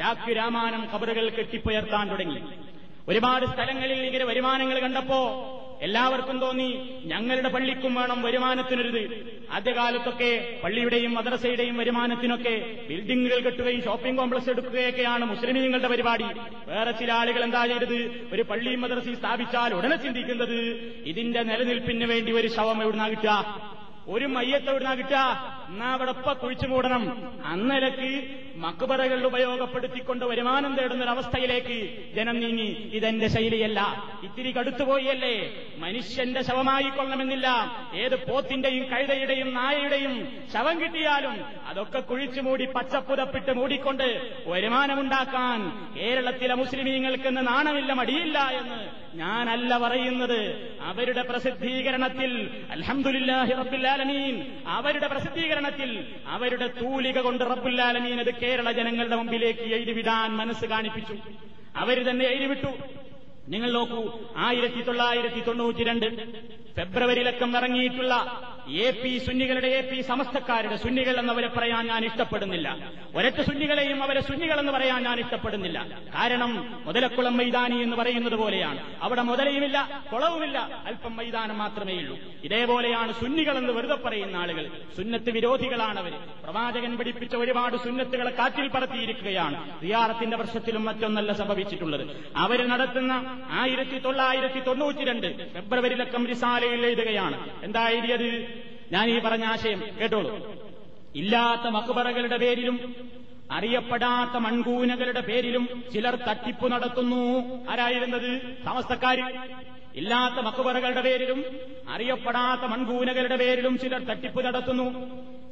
രാഖ്യു രാമാനം കബറുകൾ കെട്ടിപ്പുയർത്താൻ തുടങ്ങി. ഒരുപാട് സ്ഥലങ്ങളിൽ ഇങ്ങനെ വരുമാനങ്ങൾ കണ്ടപ്പോ എല്ലാവർക്കും തോന്നി ഞങ്ങളുടെ പള്ളിക്കും വേണം വരുമാനത്തിനൊരിത്. ആദ്യകാലത്തൊക്കെ പള്ളിയുടെയും മദ്രസയുടെയും വരുമാനത്തിനൊക്കെ ബിൽഡിങ്ങുകൾ കെട്ടുകയും ഷോപ്പിംഗ് കോംപ്ലക്സ് എടുക്കുകയൊക്കെയാണ് മുസ്ലിമീങ്ങളുടെ പരിപാടി. വേറെ ചില ആളുകൾ എന്താ ചെയ്തത്? ഒരു പള്ളിയും മദ്രസയും സ്ഥാപിച്ചാൽ ഉടനെ ചിന്തിക്കുന്നത് ഇതിന്റെ നിലനിൽപ്പിന് വേണ്ടി ഒരു ശവം എവിടുന്നാ കിട്ടുക? ഒരു മയ്യത്ത് എവിടുന്നാ കിട്ടുക? എന്നാ അവിടെ കുഴിച്ചു മൂടണം. അന്നലക്ക് മക്ബറകൾ ഉപയോഗപ്പെടുത്തിക്കൊണ്ട് വരുമാനം തേടുന്നൊരവസ്ഥയിലേക്ക് ജനം നീങ്ങി. ഇതെന്റെ ശൈലിയല്ല. ഇത്തിരി കടുത്തുപോയല്ലേ മനുഷ്യന്റെ ശവമായി കൊള്ളണമെന്നില്ല ഏത് പോത്തിന്റെയും കഴുതയുടെയും നായയുടെയും ശവം കിട്ടിയാലും അതൊക്കെ കുഴിച്ചു മൂടി പച്ചപ്പുതപ്പിട്ട് മൂടിക്കൊണ്ട് വരുമാനമുണ്ടാക്കാൻ കേരളത്തിലെ മുസ്ലിമീങ്ങൾക്ക് നാണമില്ല മടിയില്ല എന്ന് ഞാനല്ല പറയുന്നത്. അവരുടെ പ്രസിദ്ധീകരണത്തിൽ അൽഹംദുലില്ലാഹി റബ്ബുല്ലാലമീൻ. അവരുടെ പ്രസിദ്ധീകരണത്തിൽ അവരുടെ തൂലിക കൊണ്ട് റബ്ബുല്ലാലമീൻ അത് കേരള ജനങ്ങളുടെ മുമ്പിലേക്ക് എഴുതിവിടാൻ മനസ്സ് കാണിപ്പിച്ചു. അവർ തന്നെ എഴുതിവിട്ടു. നിങ്ങൾ നോക്കൂ ആയിരത്തി തൊള്ളായിരത്തി തൊണ്ണൂറ്റി രണ്ട് ഫെബ്രുവരിയിലക്കം ഇറങ്ങിയിട്ടുള്ള എ പി സുന്നികളുടെ എ പി സമസ്തക്കാരുടെ സുന്നികൾ എന്നവരെ പറയാൻ ഞാൻ ഇഷ്ടപ്പെടുന്നില്ല. ഒരൊറ്റ സുന്നികളെയും അവരെ സുന്നികൾ എന്ന് പറയാൻ ഞാൻ ഇഷ്ടപ്പെടുന്നില്ല. കാരണം മുതലക്കുളം മൈതാനി എന്ന് പറയുന്നത് പോലെയാണ്. അവിടെ മുതലയുമില്ല കുളവുമില്ല അല്പം മൈതാനം മാത്രമേ ഉള്ളൂ. ഇതേപോലെയാണ് സുന്നികൾ എന്ന് വെറുതെ പറയുന്ന ആളുകൾ. സുന്നത്ത് വിരോധികളാണ് അവർ പ്രവാചകൻ പഠിപ്പിച്ച ഒരുപാട് സുന്നത്തുകളെ കാറ്റിൽ പറത്തിയിരിക്കുകയാണ്. റിയാറത്തിന്റെ വർഷത്തിലും മറ്റൊന്നല്ല സംഭവിച്ചിട്ടുള്ളത്. അവർ നടത്തുന്ന ആയിരത്തി തൊള്ളായിരത്തി തൊണ്ണൂറ്റി രണ്ട് ഫെബ്രുവരിയിലക്കം റിസാലയിൽ എഴുതുകയാണ്. എന്താ എഴുതിയത്? ഞാൻ ഈ പറഞ്ഞ ആശയം കേട്ടോളൂ. ഇല്ലാത്ത മക്ബറകളുടെ പേരിലും അറിയപ്പെടാത്ത മൺകൂനകളുടെ പേരിലും ചിലർ തട്ടിപ്പ് നടത്തുന്നു. ആരായിരുന്നത്? താമസക്കാര് ഇല്ലാത്ത മക്ബറകളുടെ പേരിലും അറിയപ്പെടാത്ത മൺകൂനകളുടെ പേരിലും ചിലർ തട്ടിപ്പ് നടത്തുന്നു.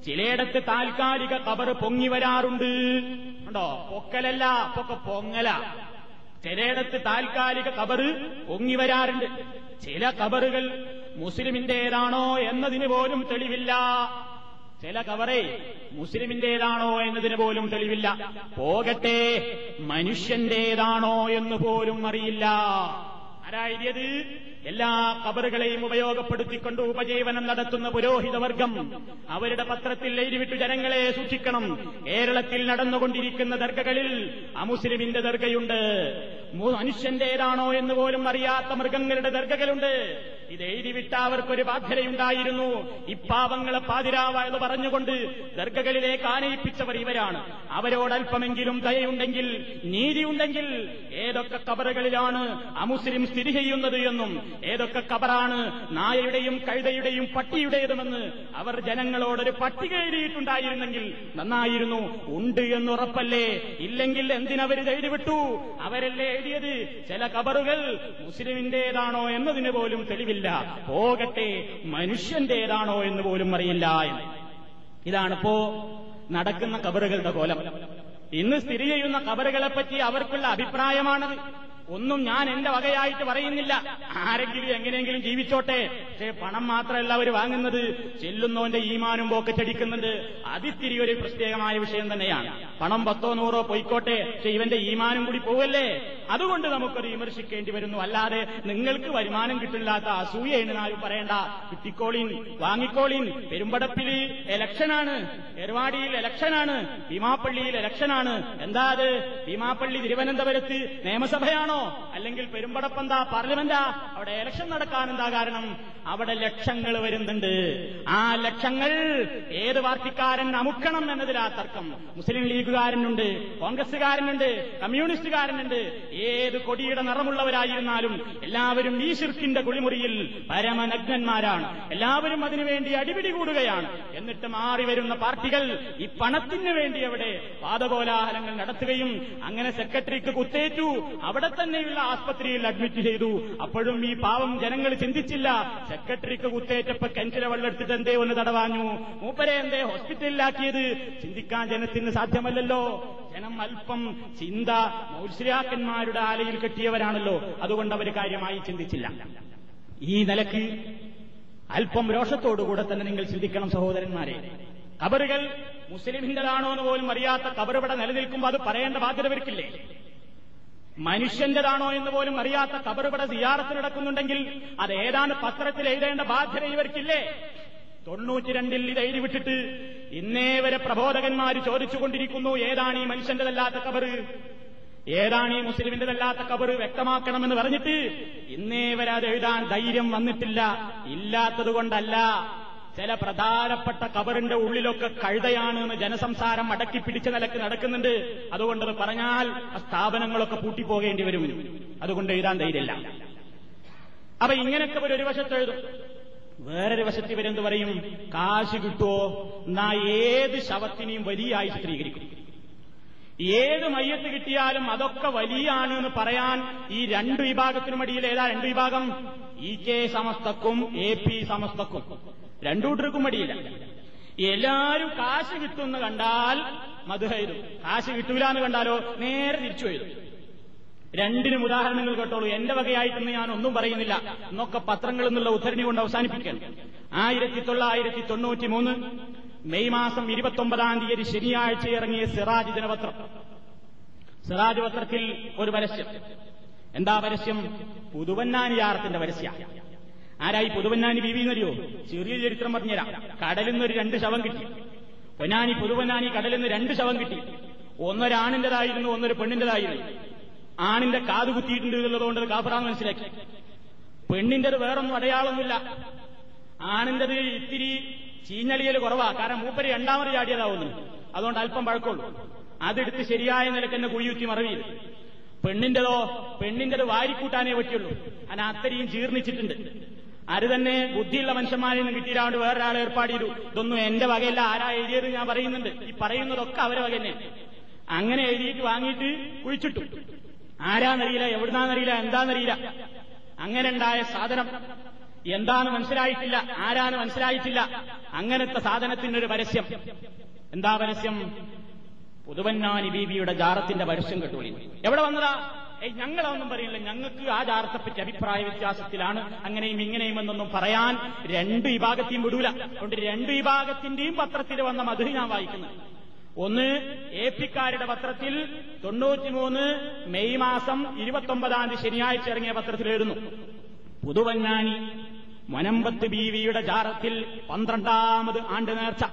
ചിലയിടത്ത് താൽക്കാലിക കബർ പൊങ്ങി വരാറുണ്ട്. ഉണ്ടോ? പൊക്കലല്ല പൊക്ക പൊങ്ങല. ചിലയിടത്ത് താൽക്കാലിക കബറ് പൊങ്ങി വരാറുണ്ട്. ചില കബറുകൾ മുസ്ലിമിന്റേതാണോ എന്നതിന് പോലും തെളിവില്ല. ചില കവറേ മുസ്ലിമിന്റേതാണോ എന്നതിന് പോലും തെളിവില്ല. പോകട്ടെ മനുഷ്യന്റേതാണോ എന്ന് പോലും അറിയില്ല. ആരായത് എല്ലാ കബറുകളെയും ഉപയോഗപ്പെടുത്തിക്കൊണ്ട് ഉപജീവനം നടത്തുന്ന പുരോഹിതവർഗം അവരുടെ പത്രത്തിൽ എഴുതിവിട്ടു ജനങ്ങളെ സൂക്ഷിക്കണം. കേരളത്തിൽ നടന്നുകൊണ്ടിരിക്കുന്ന ദർഗകളിൽ അമുസ്ലിമിന്റെ ദർഗയുണ്ട്. മനുഷ്യന്റേതാണോ എന്ന് പോലും അറിയാത്ത മൃഗങ്ങളുടെ ദർഗകളുണ്ട്. ഇത് എഴുതിവിട്ട അവർക്കൊരു ബാധ്യതയുണ്ടായിരുന്നു. ഇപ്പാവങ്ങളെ പാതിരാവ എന്ന് പറഞ്ഞുകൊണ്ട് ദർഗകളിലേക്ക് ആനയിപ്പിച്ചവർ ഇവരാണ്. അവരോടൽപ്പമെങ്കിലും ദയയുണ്ടെങ്കിൽ നീതിയുണ്ടെങ്കിൽ ഏതൊക്കെ കബറുകളിലാണ് അമുസ്ലിം സ്ഥിതി ചെയ്യുന്നത് എന്നും ഏതൊക്കെ കബറാണ് നായയുടെയും കഴുതയുടെയും പട്ടിയുടേതുമെന്ന് അവർ ജനങ്ങളോടൊരു പട്ടിക എഴുതിയിട്ടുണ്ടായിരുന്നെങ്കിൽ നന്നായിരുന്നു. ഉണ്ട് എന്നുറപ്പല്ലേ? ഇല്ലെങ്കിൽ എന്തിനവരിത് എഴുതിവിട്ടു അവരല്ലേ എഴുതിയത്? ചില കബറുകൾ മുസ്ലിമിന്റേതാണോ എന്നതിന് പോലും തെളിവില്ല. പോകട്ടെ മനുഷ്യന്റേതാണോ എന്ന് പോലും അറിയില്ല എന്ന്. ഇതാണിപ്പോ നടക്കുന്ന കബറുകളുടെ കോലം. ഇന്ന് സ്ഥിതി ചെയ്യുന്ന കബറുകളെപ്പറ്റി അവർക്കുള്ള അഭിപ്രായമാണത്. ഒന്നും ഞാൻ എന്റെ വകയായിട്ട് പറയുന്നില്ല. ആരെങ്കിലും എങ്ങനെയെങ്കിലും ജീവിച്ചോട്ടെ. പക്ഷേ പണം മാത്രമല്ല അവർ വാങ്ങുന്നത്. ചെല്ലുന്നവന്റെ ഈമാനും പോക്കറ്റടിക്കുന്നുണ്ട് അതിത്തിരി ഒരു പ്രത്യേകമായ വിഷയം തന്നെയാണ്. പണം പത്തോ നൂറോ പൊയ്ക്കോട്ടെ. പക്ഷെ ഇവന്റെ ഈമാനും കൂടി പോവല്ലേ? അതുകൊണ്ട് നമുക്കത് വിമർശിക്കേണ്ടി വരുന്നു. അല്ലാതെ നിങ്ങൾക്ക് വരുമാനം കിട്ടില്ലാത്ത അസൂയയാണ് ആരും പറയണ്ട. കിട്ടിക്കോളിൻ വാങ്ങിക്കോളിൻ പെരുമ്പടപ്പിൽ എലക്ഷനാണ്. എരുവാടിയിൽ എലക്ഷനാണ്. ഭീമാപ്പള്ളിയിൽ എലക്ഷനാണ്. എന്താ അത്? ഭീമാപ്പള്ളി തിരുവനന്തപുരത്ത് നിയമസഭയാണോ? അല്ലെങ്കിൽ പെരുമ്പടപ്പെന്താ പാർലമെന്റാ അവിടെ ഇലക്ഷൻ നടക്കാൻ എന്താ കാരണം? അവിടെ ലക്ഷങ്ങൾ വരുന്നുണ്ട്. ആ ലക്ഷങ്ങൾ ഏത് പാർട്ടിക്കാരൻ അമുക്കണം എന്നതിലാ തർക്കം. മുസ്ലിം ലീഗുകാരനുണ്ട് കോൺഗ്രസുകാരനുണ്ട് കമ്മ്യൂണിസ്റ്റുകാരനുണ്ട്. ഏത് കൊടിയുടെ നിറമുള്ളവരായിരുന്നാലും എല്ലാവരും ഈ ശിർക്കിന്റെ കുളിമുറിയിൽ പരമനഗ്നന്മാരാണ്. എല്ലാവരും അതിനുവേണ്ടി അടിപിടി കൂടുകയാണ്. എന്നിട്ട് മാറി വരുന്ന പാർട്ടികൾ ഈ പണത്തിന് വേണ്ടി അവിടെ വാദകോലാഹലങ്ങൾ നടത്തുകയും അങ്ങനെ സെക്രട്ടറിക്ക് കുത്തേറ്റു. അവിടെ തന്നെയുള്ള ആസ്പത്രിയിൽ അഡ്മിറ്റ് ചെയ്തു. അപ്പോഴും ഈ പാവം ജനങ്ങൾ ചിന്തിച്ചില്ല. സെക്രട്ടറിക്ക് കുത്തേറ്റപ്പോ കിണറ്റിലെ വെള്ളെടുത്തിട്ട് എന്തേ ഒന്ന് തടവാഞ്ഞു. മൂപ്പരെ എന്തേ ഹോസ്പിറ്റലിലാക്കിയത് ചിന്തിക്കാൻ ജനത്തിന് സാധ്യമല്ലല്ലോ. ജനം അല്പം ചിന്ത മൗശ്രിയാക്കന്മാരുടെ ആലയിൽ കെട്ടിയവരാണല്ലോ. അതുകൊണ്ട് അവർ കാര്യമായി ചിന്തിച്ചില്ല. ഈ നിലയ്ക്ക് അല്പം രോഷത്തോടുകൂടെ തന്നെ നിങ്ങൾ ചിന്തിക്കണം സഹോദരന്മാരെ. കബറുകൾ മുസ്ലിമിന്റെതാണോ എന്ന് പോലും അറിയാത്ത കബറിവിടെ നിലനിൽക്കുമ്പോൾ അത് പറയേണ്ട ബാധ്യത ഇവർക്കില്ലേ? മനുഷ്യന്റെതാണോ എന്ന് പോലും അറിയാത്ത കബറുപട സിയാറത്ത് നടക്കുന്നുണ്ടെങ്കിൽ അത് ഏതാണ് പത്രത്തിൽ എഴുതേണ്ട ബാധ്യത ഇവർക്കില്ലേ? തൊണ്ണൂറ്റിരണ്ടിൽ ഇത് എഴുതി വിട്ടിട്ട് ഇന്നേ വരെ പ്രബോധകന്മാർ ചോദിച്ചുകൊണ്ടിരിക്കുന്നു ഏതാണ് ഈ മനുഷ്യന്റെതല്ലാത്ത കബറ്? ഏതാണ് ഈ മുസ്ലിമിന്റെതല്ലാത്ത കബറ്? വ്യക്തമാക്കണമെന്ന് പറഞ്ഞിട്ട് ഇന്നേ വരെ അത് എഴുതാൻ ധൈര്യം വന്നിട്ടില്ല. ഇല്ലാത്തത് കൊണ്ടല്ല. ചില പ്രധാനപ്പെട്ട കബറിന്റെ ഉള്ളിലൊക്കെ കഴുതയാണ് എന്ന് ജനസംസാരം അടക്കി പിടിച്ച നിലയ്ക്ക് നടക്കുന്നുണ്ട്. അതുകൊണ്ട് അത് പറഞ്ഞാൽ ആ സ്ഥാപനങ്ങളൊക്കെ പൂട്ടിപ്പോകേണ്ടി വരും. അതുകൊണ്ട് എഴുതാൻ ധൈര്യമില്ല അപ്പൊ ഇങ്ങനെയൊക്കെ ഒരു ഒരു വശത്ത് എഴുതും. വേറൊരു വശത്ത് ഇവരെന്ത് പറയും? കാശ് കിട്ടുമോ എന്നാ ഏത് ശവത്തിനെയും വലിയായി ചിത്രീകരിക്കും. ഏത് മയ്യത്ത് കിട്ടിയാലും അതൊക്കെ വലിയാണ് എന്ന് പറയാൻ ഈ രണ്ട് വിഭാഗത്തിനുമടിയിൽ ഏതാ രണ്ട് വിഭാഗം? ഇ കെ സമസ്തക്കും എ പി സമസ്തക്കും. രണ്ടു കൂട്ടർക്കും മടിയില്ല. എല്ലാരും കാശ് കിട്ടുമെന്ന് കണ്ടാൽ മധുഹൈതും. കാശ് കിട്ടൂല എന്ന് കണ്ടാലോ നേരെ തിരിച്ചു എഴുതും രണ്ടിനും ഉദാഹരണങ്ങൾ കേട്ടോളൂ. എന്റെ വകയായിട്ടെന്ന് ഞാൻ ഒന്നും പറയുന്നില്ല. എന്നൊക്കെ പത്രങ്ങളിൽ നിന്നുള്ള ഉദ്ധരണി കൊണ്ട് അവസാനിപ്പിക്കാൻ ആയിരത്തി തൊള്ളായിരത്തി തൊണ്ണൂറ്റി മൂന്ന് മെയ് മാസം ഇരുപത്തൊമ്പതാം തീയതി ശനിയാഴ്ച ഇറങ്ങിയ സിറാജ് ദിനപത്രം. സിറാജ് പത്രത്തിൽ ഒരു പരസ്യം. എന്താ പരസ്യം? പുതുവന്നാനിയാറത്തിന്റെ പരസ്യമാണ് പരസ്യ. ആരായി പുതുവന്നാനി ബീവി എന്നറിയോ ചെറിയ ചരിത്രം പറഞ്ഞുതരാം കടലിൽ നിന്ന് ഒരു രണ്ട് ശവം കിട്ടി. പൊന്നാനി പുതുവന്നാനി കടലിൽ നിന്ന് രണ്ട് ശവം കിട്ടി. ഒന്നൊരാണിന്റേതായിരുന്നു ഒന്നൊരു പെണ്ണിന്റേതായിരുന്നു. ആണിന്റെ കാത് കുത്തിയിട്ടുണ്ട് എന്നുള്ളതുകൊണ്ട് അത് കാഫറാന്ന് മനസ്സിലാക്കി. പെണ്ണിന്റേത് വേറൊന്നും അടയാളമൊന്നുമില്ല. ആണിന്റേത് ഇത്തിരി ചീഞ്ഞളിയൽ കുറവാ. കാരണം മൂപ്പര് രണ്ടാമത് ചാടിയതാവുന്നു. അതുകൊണ്ട് അല്പം പഴക്കമുള്ളൂ. അതെടുത്ത് ശരിയായ നിലയ്ക്ക് തന്നെ കുഴിയുറ്റി മറവിയിൽ. പെണ്ണിന്റേതോ പെണ്ണിന്റേത് വാരിക്കൂട്ടാനേ പറ്റുള്ളൂ അതിന് അത്രയും ജീർണിച്ചിട്ടുണ്ട്. അത് തന്നെ ബുദ്ധിയുള്ള മനുഷ്യന്മാരിൽ നിന്ന് കിട്ടിയില്ലാണ്ട് വേറൊരാളെ ഏർപ്പാട് ചെയ്തു ഇതൊന്നും എന്റെ വകയല്ല. ആരാ എഴുതിയത് ഞാൻ പറയുന്നുണ്ട്. ഈ പറയുന്നതൊക്കെ അവരെ വക തന്നെ. അങ്ങനെ എഴുതിയിട്ട് വാങ്ങിയിട്ട് കുഴിച്ചിട്ടു. ആരാന്നറിയില്ല എവിടുന്നാന്നറിയില്ല എന്താന്നറിയില്ല. അങ്ങനെ ഉണ്ടായ സാധനം എന്താന്ന് മനസ്സിലായിട്ടില്ല ആരാന്ന് മനസ്സിലായിട്ടില്ല. അങ്ങനത്തെ സാധനത്തിനൊരു പരസ്യം. എന്താ പരസ്യം? പുതുവന്നാനി ബീബിയുടെ ജാറത്തിന്റെ പരസ്യം കേട്ടോളി എവിടെ വന്നതാ? ഏയ് ഞങ്ങളൊന്നും പറയില്ല. ഞങ്ങൾക്ക് ആ ജാറത്തെപ്പറ്റി അഭിപ്രായ വ്യത്യാസത്തിലാണ്. അങ്ങനെയും ഇങ്ങനെയും എന്നൊന്നും പറയാൻ രണ്ട് വിഭാഗത്തെയും വിടൂല. അതുകൊണ്ട് രണ്ട് വിഭാഗത്തിന്റെയും പത്രത്തിൽ വന്ന മധു ഞാൻ വായിക്കുന്നു. ഒന്ന് എ പിക്കാരുടെ പത്രത്തിൽ തൊണ്ണൂറ്റിമൂന്ന് മെയ് മാസം ഇരുപത്തൊമ്പതാം തീയതി ശനിയാഴ്ച ഇറങ്ങിയ പത്രത്തിൽ എഴുതുന്നു. പുതുവഞ്ഞാനി മൊനമ്പത്ത് ബീവിയുടെ ജാറത്തിൽ പന്ത്രണ്ടാമത് ആണ്ട് നേർച്ച.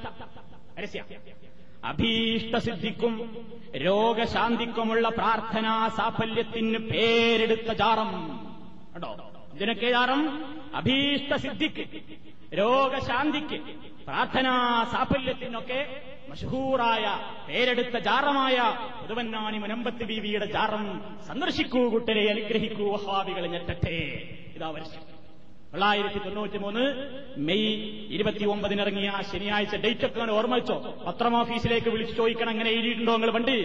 അഭീഷ്ടസിദ്ധിക്കും രോഗശാന്തിക്കുമുള്ള പ്രാർത്ഥനാ സാഫല്യത്തിന് പേരെടുത്ത ജാറം. കേട്ടോ ഇതിനൊക്കെ ജാറം? അഭീഷ്ടസിദ്ധിക്ക് രോഗശാന്തിക്ക് പ്രാർത്ഥനാ സാഫല്യത്തിനൊക്കെ മഷഹൂറായ പേരെടുത്ത ജാറമായ പുതുവന്നാണി മുനമ്പത്ത് ബീവിയുടെ ജാറം സന്ദർശിക്കൂ കുട്ടരെ അനുഗ്രഹിക്കൂ വഹാബികളെ ഞെട്ടട്ടെ. ഇതാ വർഷം തൊള്ളായിരത്തി തൊണ്ണൂറ്റി മൂന്ന് മെയ് ഇരുപത്തി ഒമ്പതിനിറങ്ങിയ ശനിയാഴ്ച ഡേറ്റ് ഒക്കെ ഓർമ്മ വെച്ചോ പത്രം ഓഫീസിലേക്ക് വിളിച്ച് ചോദിക്കണം അങ്ങനെ എഴുതിയിട്ടുണ്ടോ നിങ്ങൾ പണ്ട്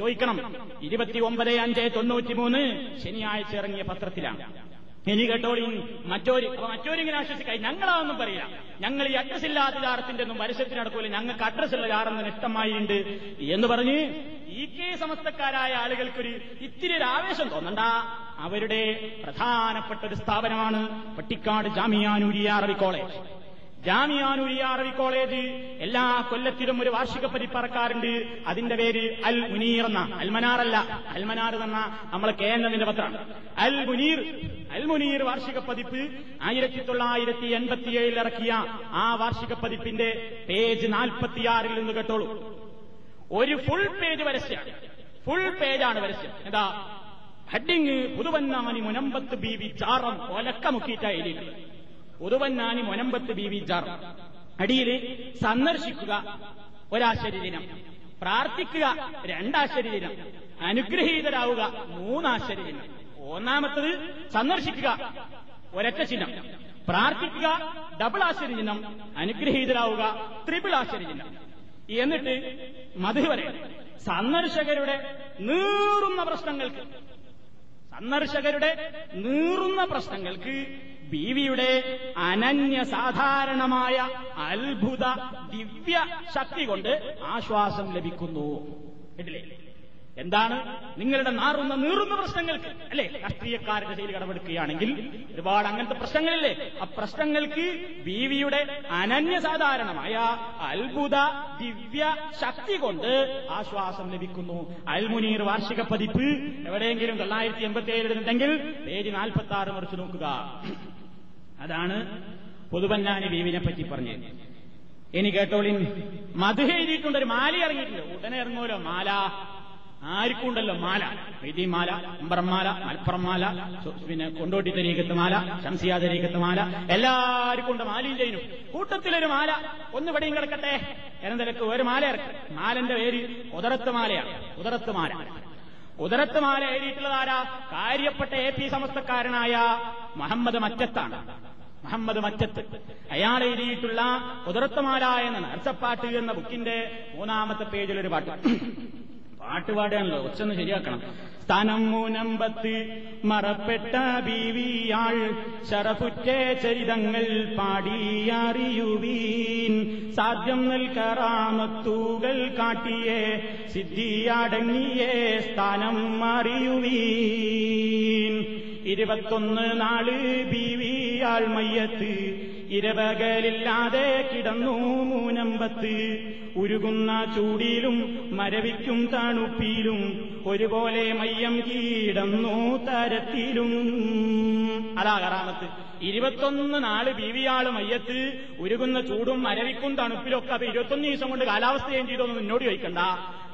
ചോദിക്കണം. ഇരുപത്തി ഒമ്പത് അഞ്ച് തൊണ്ണൂറ്റി മൂന്ന് ശനിയാഴ്ച ഇറങ്ങിയ പത്രത്തിലാണ്. ഇനി കേട്ടോളി മറ്റൊരു മറ്റോരിങ്ങനെ ആശ്വസിക്കായി. ഞങ്ങളാണെന്നും പറയില്ല ഞങ്ങൾ ഈ അഡ്രസ് ഇല്ലാത്ത ജാറത്തിന്റെ ഒന്നും പരസ്യത്തിന് നടക്കൂല ഞങ്ങൾക്ക് അഡ്രസ് ഉള്ള ജാറെന്ന് ഇഷ്ടമായിട്ടുണ്ട് എന്ന് പറഞ്ഞ് ഈ കെ സമസ്തക്കാരായ ആളുകൾക്കൊരു ഇത്തിരി ഒരു ആവേശം തോന്നണ്ട. അവരുടെ പ്രധാനപ്പെട്ട ഒരു സ്ഥാപനമാണ് പട്ടിക്കാട് ജാമിയാനൂരിയ അറബി കോളേജ്. ജാമിയാനൂരിയ അറബി കോളേജ് എല്ലാ കൊല്ലത്തിലും ഒരു വാർഷിക പരിപ്പറക്കാറുണ്ട് അതിന്റെ പേര് അൽ മുനീർ എന്ന. അൽമനാറല്ല അൽമനാർ എന്ന നമ്മളെ കെ എന്നതിന്റെ പത്രമാണ് അൽ മുനീർ. അൽ മുനീർ വാർഷിക പതിപ്പ് ആയിരത്തി തൊള്ളായിരത്തി എൺപത്തിയേഴിൽ ഇറക്കിയ ആ വാർഷിക പതിപ്പിന്റെ പേജ് നാൽപ്പത്തിയാറിൽ നിന്ന് കേട്ടോളൂ. ഒരു ഫുൾ പേജ് പരസ്യം. ഫുൾ പേജാണ് പരസ്യം. എന്താ? ഹെഡിങ് പുതുവന്നാനി മുനമ്പത്ത് ബി വി ചാറം ഒലക്ക മുക്കിയിട്ടാണ് പുതുവന്നാനി മുനമ്പത്ത് ബി വി ചാറം അടിയിൽ സന്ദർശിക്കുക ഒരാശ്ചര്യ ദിനം. പ്രാർത്ഥിക്കുക രണ്ടാശ്ചര്യ ദിനം. അനുഗ്രഹീതരാവുക മൂന്നാശ്ചര്യ ദിനം. ഒന്നാമത്തത് സന്ദർശിക്കുക ഒരൊറ്റ ചിഹ്നം. പ്രാർത്ഥിക്കുക ഡബിൾ ആശ്ചര്യ ചിഹ്നം. അനുഗ്രഹീതരാവുക ത്രിപിൾ ആശ്ചര്യ ചിഹ്നം. എന്നിട്ട് മതി പറയാം സന്ദർശകരുടെ നീറുന്ന പ്രശ്നങ്ങൾക്ക് സന്ദർശകരുടെ നീറുന്ന പ്രശ്നങ്ങൾക്ക് ബീവിയുടെ അനന്യ സാധാരണമായ അത്ഭുത ദിവ്യ ശക്തി കൊണ്ട് ആശ്വാസം ലഭിക്കുന്നു. കേട്ടില്ലേ? എന്താണ്? നിങ്ങളുടെ നാറുന്ന നീറുന്ന പ്രശ്നങ്ങൾക്ക് അല്ലെ? രാഷ്ട്രീയക്കാരുടെ ശൈലി കടമെടുക്കുകയാണെങ്കിൽ ഒരുപാട് അങ്ങനത്തെ പ്രശ്നങ്ങളില്ലേ? ആ പ്രശ്നങ്ങൾക്ക് ബീവിയുടെ അനന്യസാധാരണമായ അത്ഭുത ദിവ്യ ശക്തി കൊണ്ട് ആശ്വാസം ലഭിക്കുന്നു. അൽമുനീർ വാർഷിക പതിപ്പ് എവിടെയെങ്കിലും തൊള്ളായിരത്തി എൺപത്തി ഏഴിലുണ്ടെങ്കിൽ പേജ് നാൽപ്പത്തി ആറ് മറിച്ച് നോക്കുക. അതാണ് പൊതുപഞ്ഞാനി ബീവിനെ പറ്റി പറഞ്ഞത്. ഇനി കേട്ടോളിൻ മധു എഴുതിയിട്ടുണ്ട് ഒരു മാല ഇറങ്ങിയിട്ടുണ്ട്. ഉടനെ ഇറങ്ങുമല്ലോ മാല. ആർക്കും ഉണ്ടല്ലോ മാല? വൈദ്യ മാല അമ്പറമാല മാല മലപ്പുറം മാല സു- പിന്നെ കൊണ്ടോട്ടി തരീക്കത്ത് മാല ശംസിയാ തരീക്കത്ത് മാല എല്ലാവർക്കും ഉണ്ട് മാലയും ചെയ്യുന്നു കൂട്ടത്തിലൊരു മാല. ഒന്ന് ഇവിടെയും കിടക്കട്ടെ. എന്നെനിലക്ക് ഒരു മാല ഇറക്കും. മാലന്റെ പേര് ഉദരത്ത് മാലയാണ്. ഉദരത്ത് മാല. കുതിരത്ത് മാല എഴുതിയിട്ടുള്ളത് ആരാ? കാര്യപ്പെട്ട എ പി സമസ്തക്കാരനായ മുഹമ്മദ് മറ്റത്താണ് മുഹമ്മദ് മറ്റത്ത് അയാൾ എഴുതിയിട്ടുള്ള കുതിരത്തുമാല എന്ന നർച്ചപ്പാട്ട് എന്ന ബുക്കിന്റെ മൂന്നാമത്തെ പേജിലൊരു പാട്ട്. പാട്ട് പാടുകയാണല്ലോ ഒച്ചൊന്ന് ശരിയാക്കണം. സ്ഥാനം മൂനമ്പത്ത് മറപ്പെട്ട ബീവിയാൾ ശറഫുറ്റേ ചരിതങ്ങൾ പാടിയറിയുവീൻ. സാധ്യം നൽകറാമത്തൂകൾ കാട്ടിയേ സിദ്ധിയടങ്ങിയേ സ്ഥാനം അറിയുവീൻ. ഇരുപത്തൊന്ന് നാൾ ബീവിയാൾ മയ്യത്ത് ഇരവകലില്ലാതെ കിടന്നു മൂനമ്പത്ത്. ഉരുകുന്ന ചൂടിയിലും മരവിക്കും തണുപ്പിലും ഒരുപോലെ മയ്യം കീടന്നു തരത്തിലും. അതാ കറാമത്ത്. ഇരുപത്തൊന്ന് നാൾ ബീവിയാൾ മയ്യത്ത് ഉരുകുന്ന ചൂടും മരവിക്കും തണുപ്പിലും ഒക്കെ അപ്പൊ ഇരുപത്തൊന്ന് ദിവസം കൊണ്ട് കാലാവസ്ഥ ചെയ്തോന്ന് മുന്നോട്ട് ചോദിക്കണ്ട.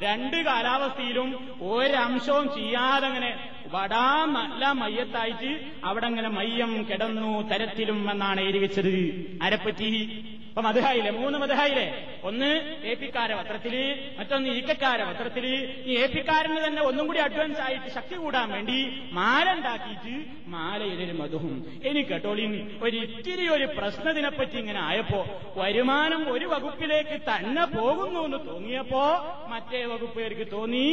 രണ്ട് കാലാവസ്ഥയിലും ഒരംശവും ചെയ്യാതെ അങ്ങനെ വടാ നല്ല മയ്യത്തായിട്ട് അവിടെ അങ്ങനെ മയ്യം കിടന്നു തരത്തിലും എന്നാണ് എഴുതി വെച്ചത്. ആരെപ്പറ്റി? ഇപ്പൊ മധുഹായില്ലേ മൂന്ന് മധുഹായില്ലേ ഒന്ന് എ പിക്കാര പത്രത്തിൽ മറ്റൊന്ന് ഇക്കക്കാര പത്രത്തിൽ ഈ എ പിക്കാരന് തന്നെ ഒന്നും കൂടി അഡ്വാൻസ് ആയിട്ട് ശക്തി കൂടാൻ വേണ്ടി മാല ഉണ്ടാക്കിയിട്ട് മാലയിലൊരു മധുവും ഇനി കേട്ടോളിൻ ഒരു ഇത്തിരി ഒരു പ്രശ്നത്തിനെപ്പറ്റി ഇങ്ങനെ ആയപ്പോ വരുമാനം ഒരു വകുപ്പിലേക്ക് തന്നെ പോകുന്നു എന്ന് തോന്നിയപ്പോ മറ്റേ വകുപ്പുകാർക്ക് തോന്നി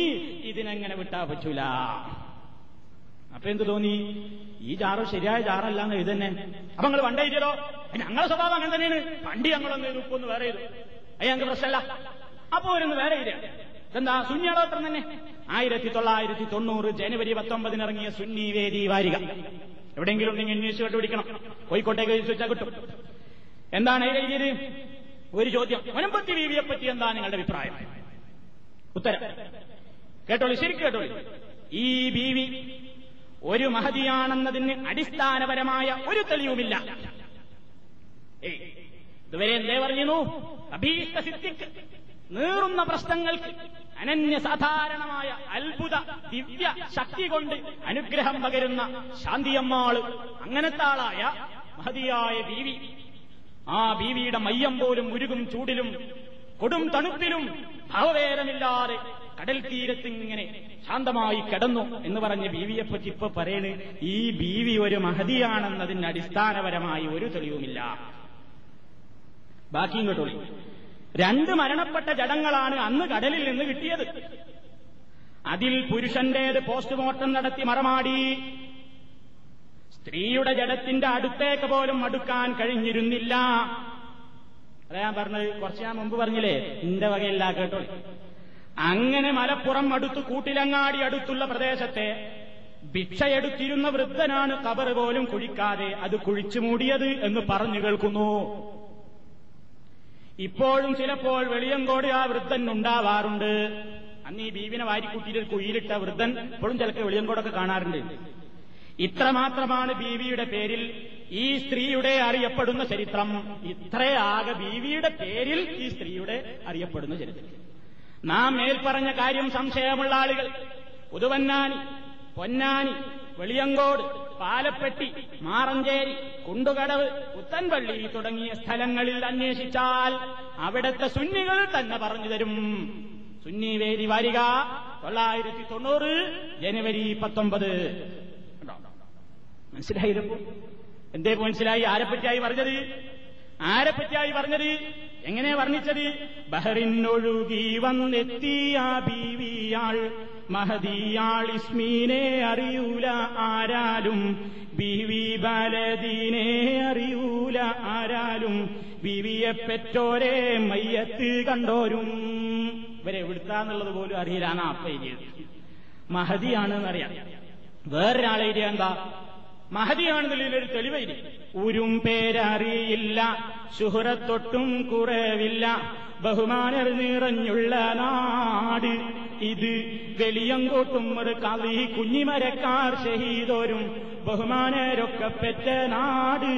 ഇതിനെങ്ങനെ വിട്ടാ പറ്റൂല. അപ്പൊ എന്ത് തോന്നി? ഈ ജാറ് ശരിയായ ജാറല്ല എന്ന് എഴുതന്നെ. തന്നെ അപ്പൊ നിങ്ങൾ പണ്ടേ എഴുതിയതോ? ഞങ്ങളെ സ്വഭാവം അങ്ങനെ തന്നെയാണ്. പണ്ടി ഞങ്ങളൊന്ന് ഉപ്പൊന്ന് വേറെ ചെയ്തു അത് ഞങ്ങൾക്ക് പ്രശ്നമല്ല. അപ്പൊ ഒരു വേറെ ഇല്ല എന്താ സുന്നിയാളോത്രം തന്നെ. ആയിരത്തി തൊള്ളായിരത്തി തൊണ്ണൂറ് ജനുവരി പത്തൊമ്പതിന് ഇറങ്ങിയ സുന്നി വേദി വാരിക. എവിടെയെങ്കിലും ഉണ്ടെങ്കിൽ അന്വേഷിച്ച് കണ്ടുപിടിക്കണം. കോഴിക്കോട്ടേക്ക് ചോദിച്ചാൽ കിട്ടും. എന്താണ് എഴുതിയത്? ഒരു ചോദ്യം. മുനമ്പത്തി ബീവിയെ പറ്റി എന്താ നിങ്ങളുടെ അഭിപ്രായം? ഉത്തരം. കേട്ടോളൂ ശരിക്കും കേട്ടോളൂ. ഈ ബീവി ഒരു മഹതിയാണെന്നതിന് അടിസ്ഥാനപരമായ ഒരു തെളിവുമില്ല. ഇതുവരെ എന്തേ പറഞ്ഞു അഭീഷ്ട നീറുന്ന പ്രശ്നങ്ങൾക്ക് അനന്യ സാധാരണമായ അത്ഭുത ദിവ്യ ശക്തി കൊണ്ട് അനുഗ്രഹം പകരുന്ന ശാന്തിയമ്മാൾ അങ്ങനത്തെ ആളായ മഹതിയായ ബീവി. ആ ബീവിയുടെ മയ്യം പോലും ഉരുകും ചൂടിലും കൊടും തണുപ്പിലും ഭാവവേദമില്ലാതെ കടൽ തീരത്ത് ഇങ്ങനെ ശാന്തമായി കിടന്നു എന്ന് പറഞ്ഞ് ബീവിയെപ്പറ്റി ഇപ്പൊ പറയണ് ഈ ബീവി ഒരു മഹതിയാണെന്നതിന് അടിസ്ഥാനപരമായി ഒരു തെളിവുമില്ല. ബാക്കിയും കേട്ടോളി രണ്ട് മരണപ്പെട്ട ജടങ്ങളാണ് അന്ന് കടലിൽ നിന്ന് കിട്ടിയത്. അതിൽ പുരുഷന്റേത് പോസ്റ്റ്മോർട്ടം നടത്തി മറമാടി. സ്ത്രീയുടെ ജടത്തിന്റെ അടുത്തേക്ക് പോലും അടുക്കാൻ കഴിഞ്ഞിരുന്നില്ല. അതാ ഞാൻ പറഞ്ഞത് കുറച്ച് ഞാൻ മുമ്പ് പറഞ്ഞില്ലേ? നിന്റെ വകയില്ല കേട്ടോ. അങ്ങനെ മലപ്പുറം അടുത്ത് കൂട്ടിലങ്ങാടി അടുത്തുള്ള പ്രദേശത്തെ ഭിക്ഷയെടുത്തിരുന്ന വൃദ്ധനാണ് കബർ പോലും കുഴിക്കാതെ അത് കുഴിച്ചു മൂടിയത് എന്ന് പറഞ്ഞു കേൾക്കുന്നു. ഇപ്പോഴും ചിലപ്പോൾ വെളിയങ്കോട് ആ വൃദ്ധൻ ഉണ്ടാവാറുണ്ട്. അന്ന് ഈ ബീവിനെ വാരിക്കൂട്ടിയിട്ട് കുയിലിട്ട വൃദ്ധൻ ഇപ്പോഴും ചിലക്ക് വെളിയങ്കോടൊക്കെ കാണാറുണ്ട്. ഇത്രമാത്രമാണ് ബീവിയുടെ പേരിൽ ഈ സ്ത്രീയുടെ അറിയപ്പെടുന്ന ചരിത്രം. ഇത്രയാകെ ബീവിയുടെ പേരിൽ ഈ സ്ത്രീയുടെ അറിയപ്പെടുന്ന ചരിത്രം. നാം മേൽപ്പറഞ്ഞ കാര്യം സംശയമുള്ള ആളുകൾ. പുതുവന്നാനി പൊന്നാനി വെളിയങ്കോട് പാലപ്പെട്ടി മാറഞ്ചേരി കുണ്ടുകടവ് പുത്തൻപള്ളി തുടങ്ങിയ സ്ഥലങ്ങളിൽ അന്വേഷിച്ചാൽ അവിടത്തെ സുന്നികൾ തന്നെ പറഞ്ഞു തരും. സുന്നി വേദി വാരിക തൊള്ളായിരത്തി തൊണ്ണൂറ് ജനുവരി പത്തൊമ്പത്. മനസ്സിലായിരുന്നു എന്തേ മനസ്സിലായി? ആരെപ്പറ്റിയായി പറഞ്ഞത്? ആരെപ്പറ്റിയായി പറഞ്ഞത്? എങ്ങനെ വർണിച്ചത്? ബഹറിനൊഴുകി വന്നെത്തിയ ബീവിയാൾ. മഹദിയാൾ ഇസ്മീനെ അറിയൂല ആരാലും. ബീവി ബലദീനെ അറിയൂല ആരാലും. ബീവിയെ പെറ്റോരെ മയ്യത്ത് കണ്ടോരും. ഇവരെ എവിടുത്താന്നുള്ളത് പോലും അറിയില്ലാണ് അപ്പ എഴുതിയത് മഹദിയാണെന്നറിയാം വേറൊരാളെ എഴുതിയ എന്താ? മഹതിയാണെന്നുള്ളതിലൊരു തെളിവായിരിക്കും ഊരും പേരറിയില്ല ശുഹുരത്തൊട്ടും കുറവില്ല ബഹുമാനർ നിറഞ്ഞുള്ള നാട് ഇത്. വെളിയങ്കോട്ടും ഒരു കളി കുഞ്ഞിമരക്കാർ ഷഹീദോരും ബഹുമാനരൊക്കെ പെറ്റ നാട്.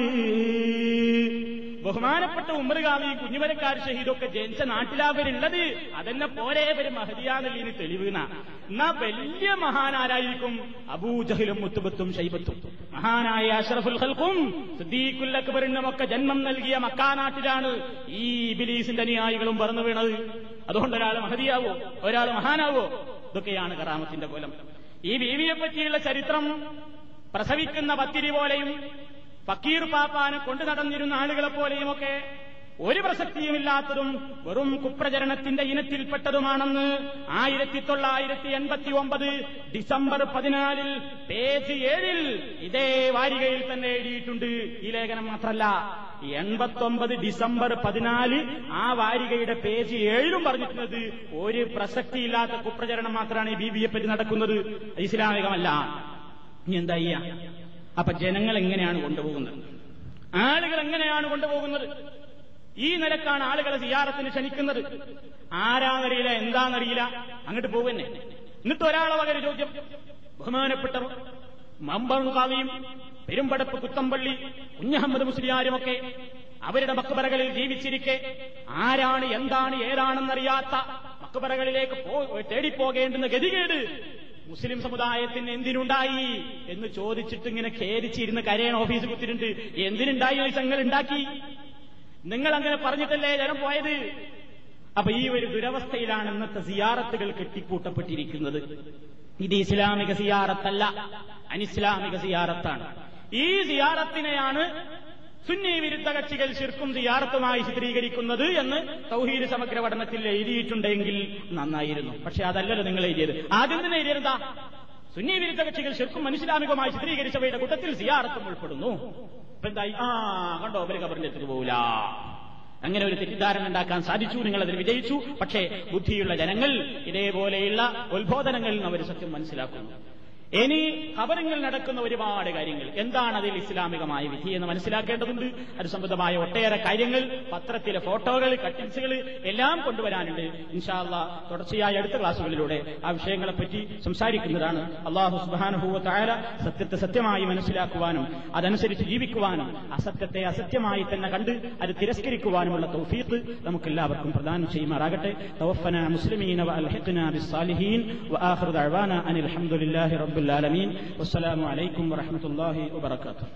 ബഹുമാനപ്പെട്ട ഉമ്മറുകാവി കുഞ്ഞുമരക്കാർ ഷഹീദൊക്കെ ജനിച്ച നാട്ടിലാവരുള്ളത് അതെന്നെ പോരെ ഒരു മഹദിയാന്നല്ലീന് തെളിവുന്ന എന്നാ. വലിയ മഹാനാരായിരിക്കും? അബൂജഹിലും മുത്തുബത്തും ഷൈബത്തും. മഹാനായ അഷറഫുൽ ഹൽക്കും സിദ്ദീഖുൽ ജന്മം നൽകിയ മക്കാ നാട്ടിലാണ് ഈ ബിലീസിന്റെ അനുയായികളും പറന്നു വീണത്. അതുകൊണ്ട് ഒരാൾ മഹദിയാവോ ഒരാൾ മഹാനാവോ? ഇതൊക്കെയാണ് കറാമത്തിന്റെ കോലം. ഈ ബീവിയെ പറ്റിയുള്ള ചരിത്രം പ്രസവിക്കുന്ന പത്തിരി പോലെയും ഫക്കീർ പാപ്പാനെ കൊണ്ടു നടന്നിരുന്ന ആളുകളെ പോലെയുമൊക്കെ ഒരു പ്രസക്തിയുമില്ലാത്തതും വെറും കുപ്രചരണത്തിന്റെ ഇനത്തിൽപ്പെട്ടതുമാണെന്ന് ആയിരത്തി തൊള്ളായിരത്തി എൺപത്തി ഒമ്പത് ഡിസംബർ പതിനാലിൽ പേജ് ഏഴിൽ ഇതേ വാരികയിൽ തന്നെ എഴുതിയിട്ടുണ്ട്. ഈ ലേഖനം മാത്രമല്ല എൺപത്തൊമ്പത് ഡിസംബർ പതിനാല് ആ വാരികയുടെ പേജ് ഏഴിലും പറഞ്ഞിട്ടുള്ളത് ഒരു പ്രസക്തിയില്ലാത്ത കുപ്രചരണം മാത്രമാണ് ഈ ബി പറ്റി നടക്കുന്നത്. ഇസ്ലാമികമല്ല. ഇനി എന്താ അപ്പൊ ജനങ്ങൾ എങ്ങനെയാണ് കൊണ്ടുപോകുന്നത്? ആളുകൾ എങ്ങനെയാണ് കൊണ്ടുപോകുന്നത്? ഈ നിലക്കാണ് ആളുകളെ സിയാറത്തിന് ക്ഷണിക്കുന്നത്. ആരാന്നറിയില്ല എന്താന്നറിയില്ല. അങ്ങോട്ട് പോകുന്നെ എന്നിട്ട് ഒരാളെ വളരെ ചോദ്യം. ബഹുമാനപ്പെട്ട മമ്പാവിയും പെരുമ്പടപ്പ് കുത്തമ്പള്ളി കുഞ്ഞഹമ്മദ് മുസ്ലിയാരുമൊക്കെ അവരുടെ മക്ബറകളിൽ ജീവിച്ചിരിക്കെ ആരാണ് എന്താണ് ഏതാണെന്നറിയാത്ത മക്ബറകളിലേക്ക് തേടിപ്പോകേണ്ടുന്ന ഗതികേട്. മുസ്ലിം സമുദായത്തിന് എന്തിനുണ്ടായി എന്ന് ചോദിച്ചിട്ട് ഇങ്ങനെ ഖേദിച്ചിരുന്ന് കരയണ ഓഫീസ് കുത്തിട്ടുണ്ട് എന്തിനുണ്ടായി നിങ്ങൾ ഉണ്ടാക്കി? നിങ്ങൾ അങ്ങനെ പറഞ്ഞിട്ടല്ലേ ജനം പോയത്? അപ്പൊ ഈ ഒരു ദുരവസ്ഥയിലാണ് ഇന്നത്തെ സിയാറത്തുകൾ കെട്ടിക്കൂട്ടപ്പെട്ടിരിക്കുന്നത് ഇത് ഇസ്ലാമിക സിയാറത്തല്ല അനിസ്ലാമിക സിയാറത്താണ്. ഈ സിയാറത്തിനെയാണ് സുന്നി വിരുദ്ധ കക്ഷികൾ ശിർക്കും സിയാറത്തുമായി ചിത്രീകരിക്കുന്നത് എന്ന് തൗഹീദ് സമഗ്ര പഠനത്തിൽ എഴുതിയിട്ടുണ്ടെങ്കിൽ നന്നായിരുന്നു. പക്ഷെ അതല്ലല്ലോ നിങ്ങൾ എഴുതിയത്. ആദ്യം തന്നെ എഴുതിയതാ സുന്നി വിരുദ്ധ കക്ഷികൾ ശിർക്കും മനുഷ്യരാമികമായി ചിത്രീകരിച്ചവയുടെ കൂട്ടത്തിൽ സിയാറത്തും ഉൾപ്പെടുന്നു. എന്തായി? ആ കണ്ടോ? അവർ കബറിന്റെ പോവില്ല. അങ്ങനെ ഒരു തെറ്റിദ്ധാരണ ഉണ്ടാക്കാൻ സാധിച്ചു നിങ്ങൾ അതിൽ വിജയിച്ചു. പക്ഷേ ബുദ്ധിയുള്ള ജനങ്ങൾ ഇതേപോലെയുള്ള ഉത്ബോധനങ്ങളിൽ അവർ സത്യം മനസ്സിലാക്കുന്നു. ഇനി ഖബറിങ്ങിൽ നടക്കുന്ന ഒരുപാട് കാര്യങ്ങൾ. എന്താണ് അതിൽ ഇസ്ലാമികമായ വിധി എന്ന് മനസ്സിലാക്കേണ്ടതുണ്ട്. അത് സംബന്ധമായ ഒട്ടേറെ കാര്യങ്ങൾ പത്രത്തിലെ ഫോട്ടോകൾ കട്ടിങ്സുകൾ എല്ലാം കൊണ്ടുവരാനുണ്ട്. ഇൻഷാല്ല തുടർച്ചയായ അടുത്ത ക്ലാസുകളിലൂടെ ആ വിഷയങ്ങളെപ്പറ്റി സംസാരിക്കുന്നതാണ് അള്ളാഹു സുബാനുഭൂവ സത്യത്തെ സത്യമായി മനസ്സിലാക്കുവാനും അതനുസരിച്ച് ജീവിക്കുവാനും അസത്യത്തെ അസത്യമായി തന്നെ കണ്ട് അത് തിരസ്കരിക്കുവാനുമുള്ള തൗഫീഖ് നമുക്കെല്ലാവർക്കും പ്രദാനം ചെയ്യുമാറാകട്ടെ. തവഫന മുസ്ലിമീന വഅൽഹിഖ്ന ബിസ്സാലിഹീൻ വആഖിറു ദഅവാന അനിൽ ഹംദുലില്ലാഹി العالمين والسلام عليكم ورحمة الله وبركاته.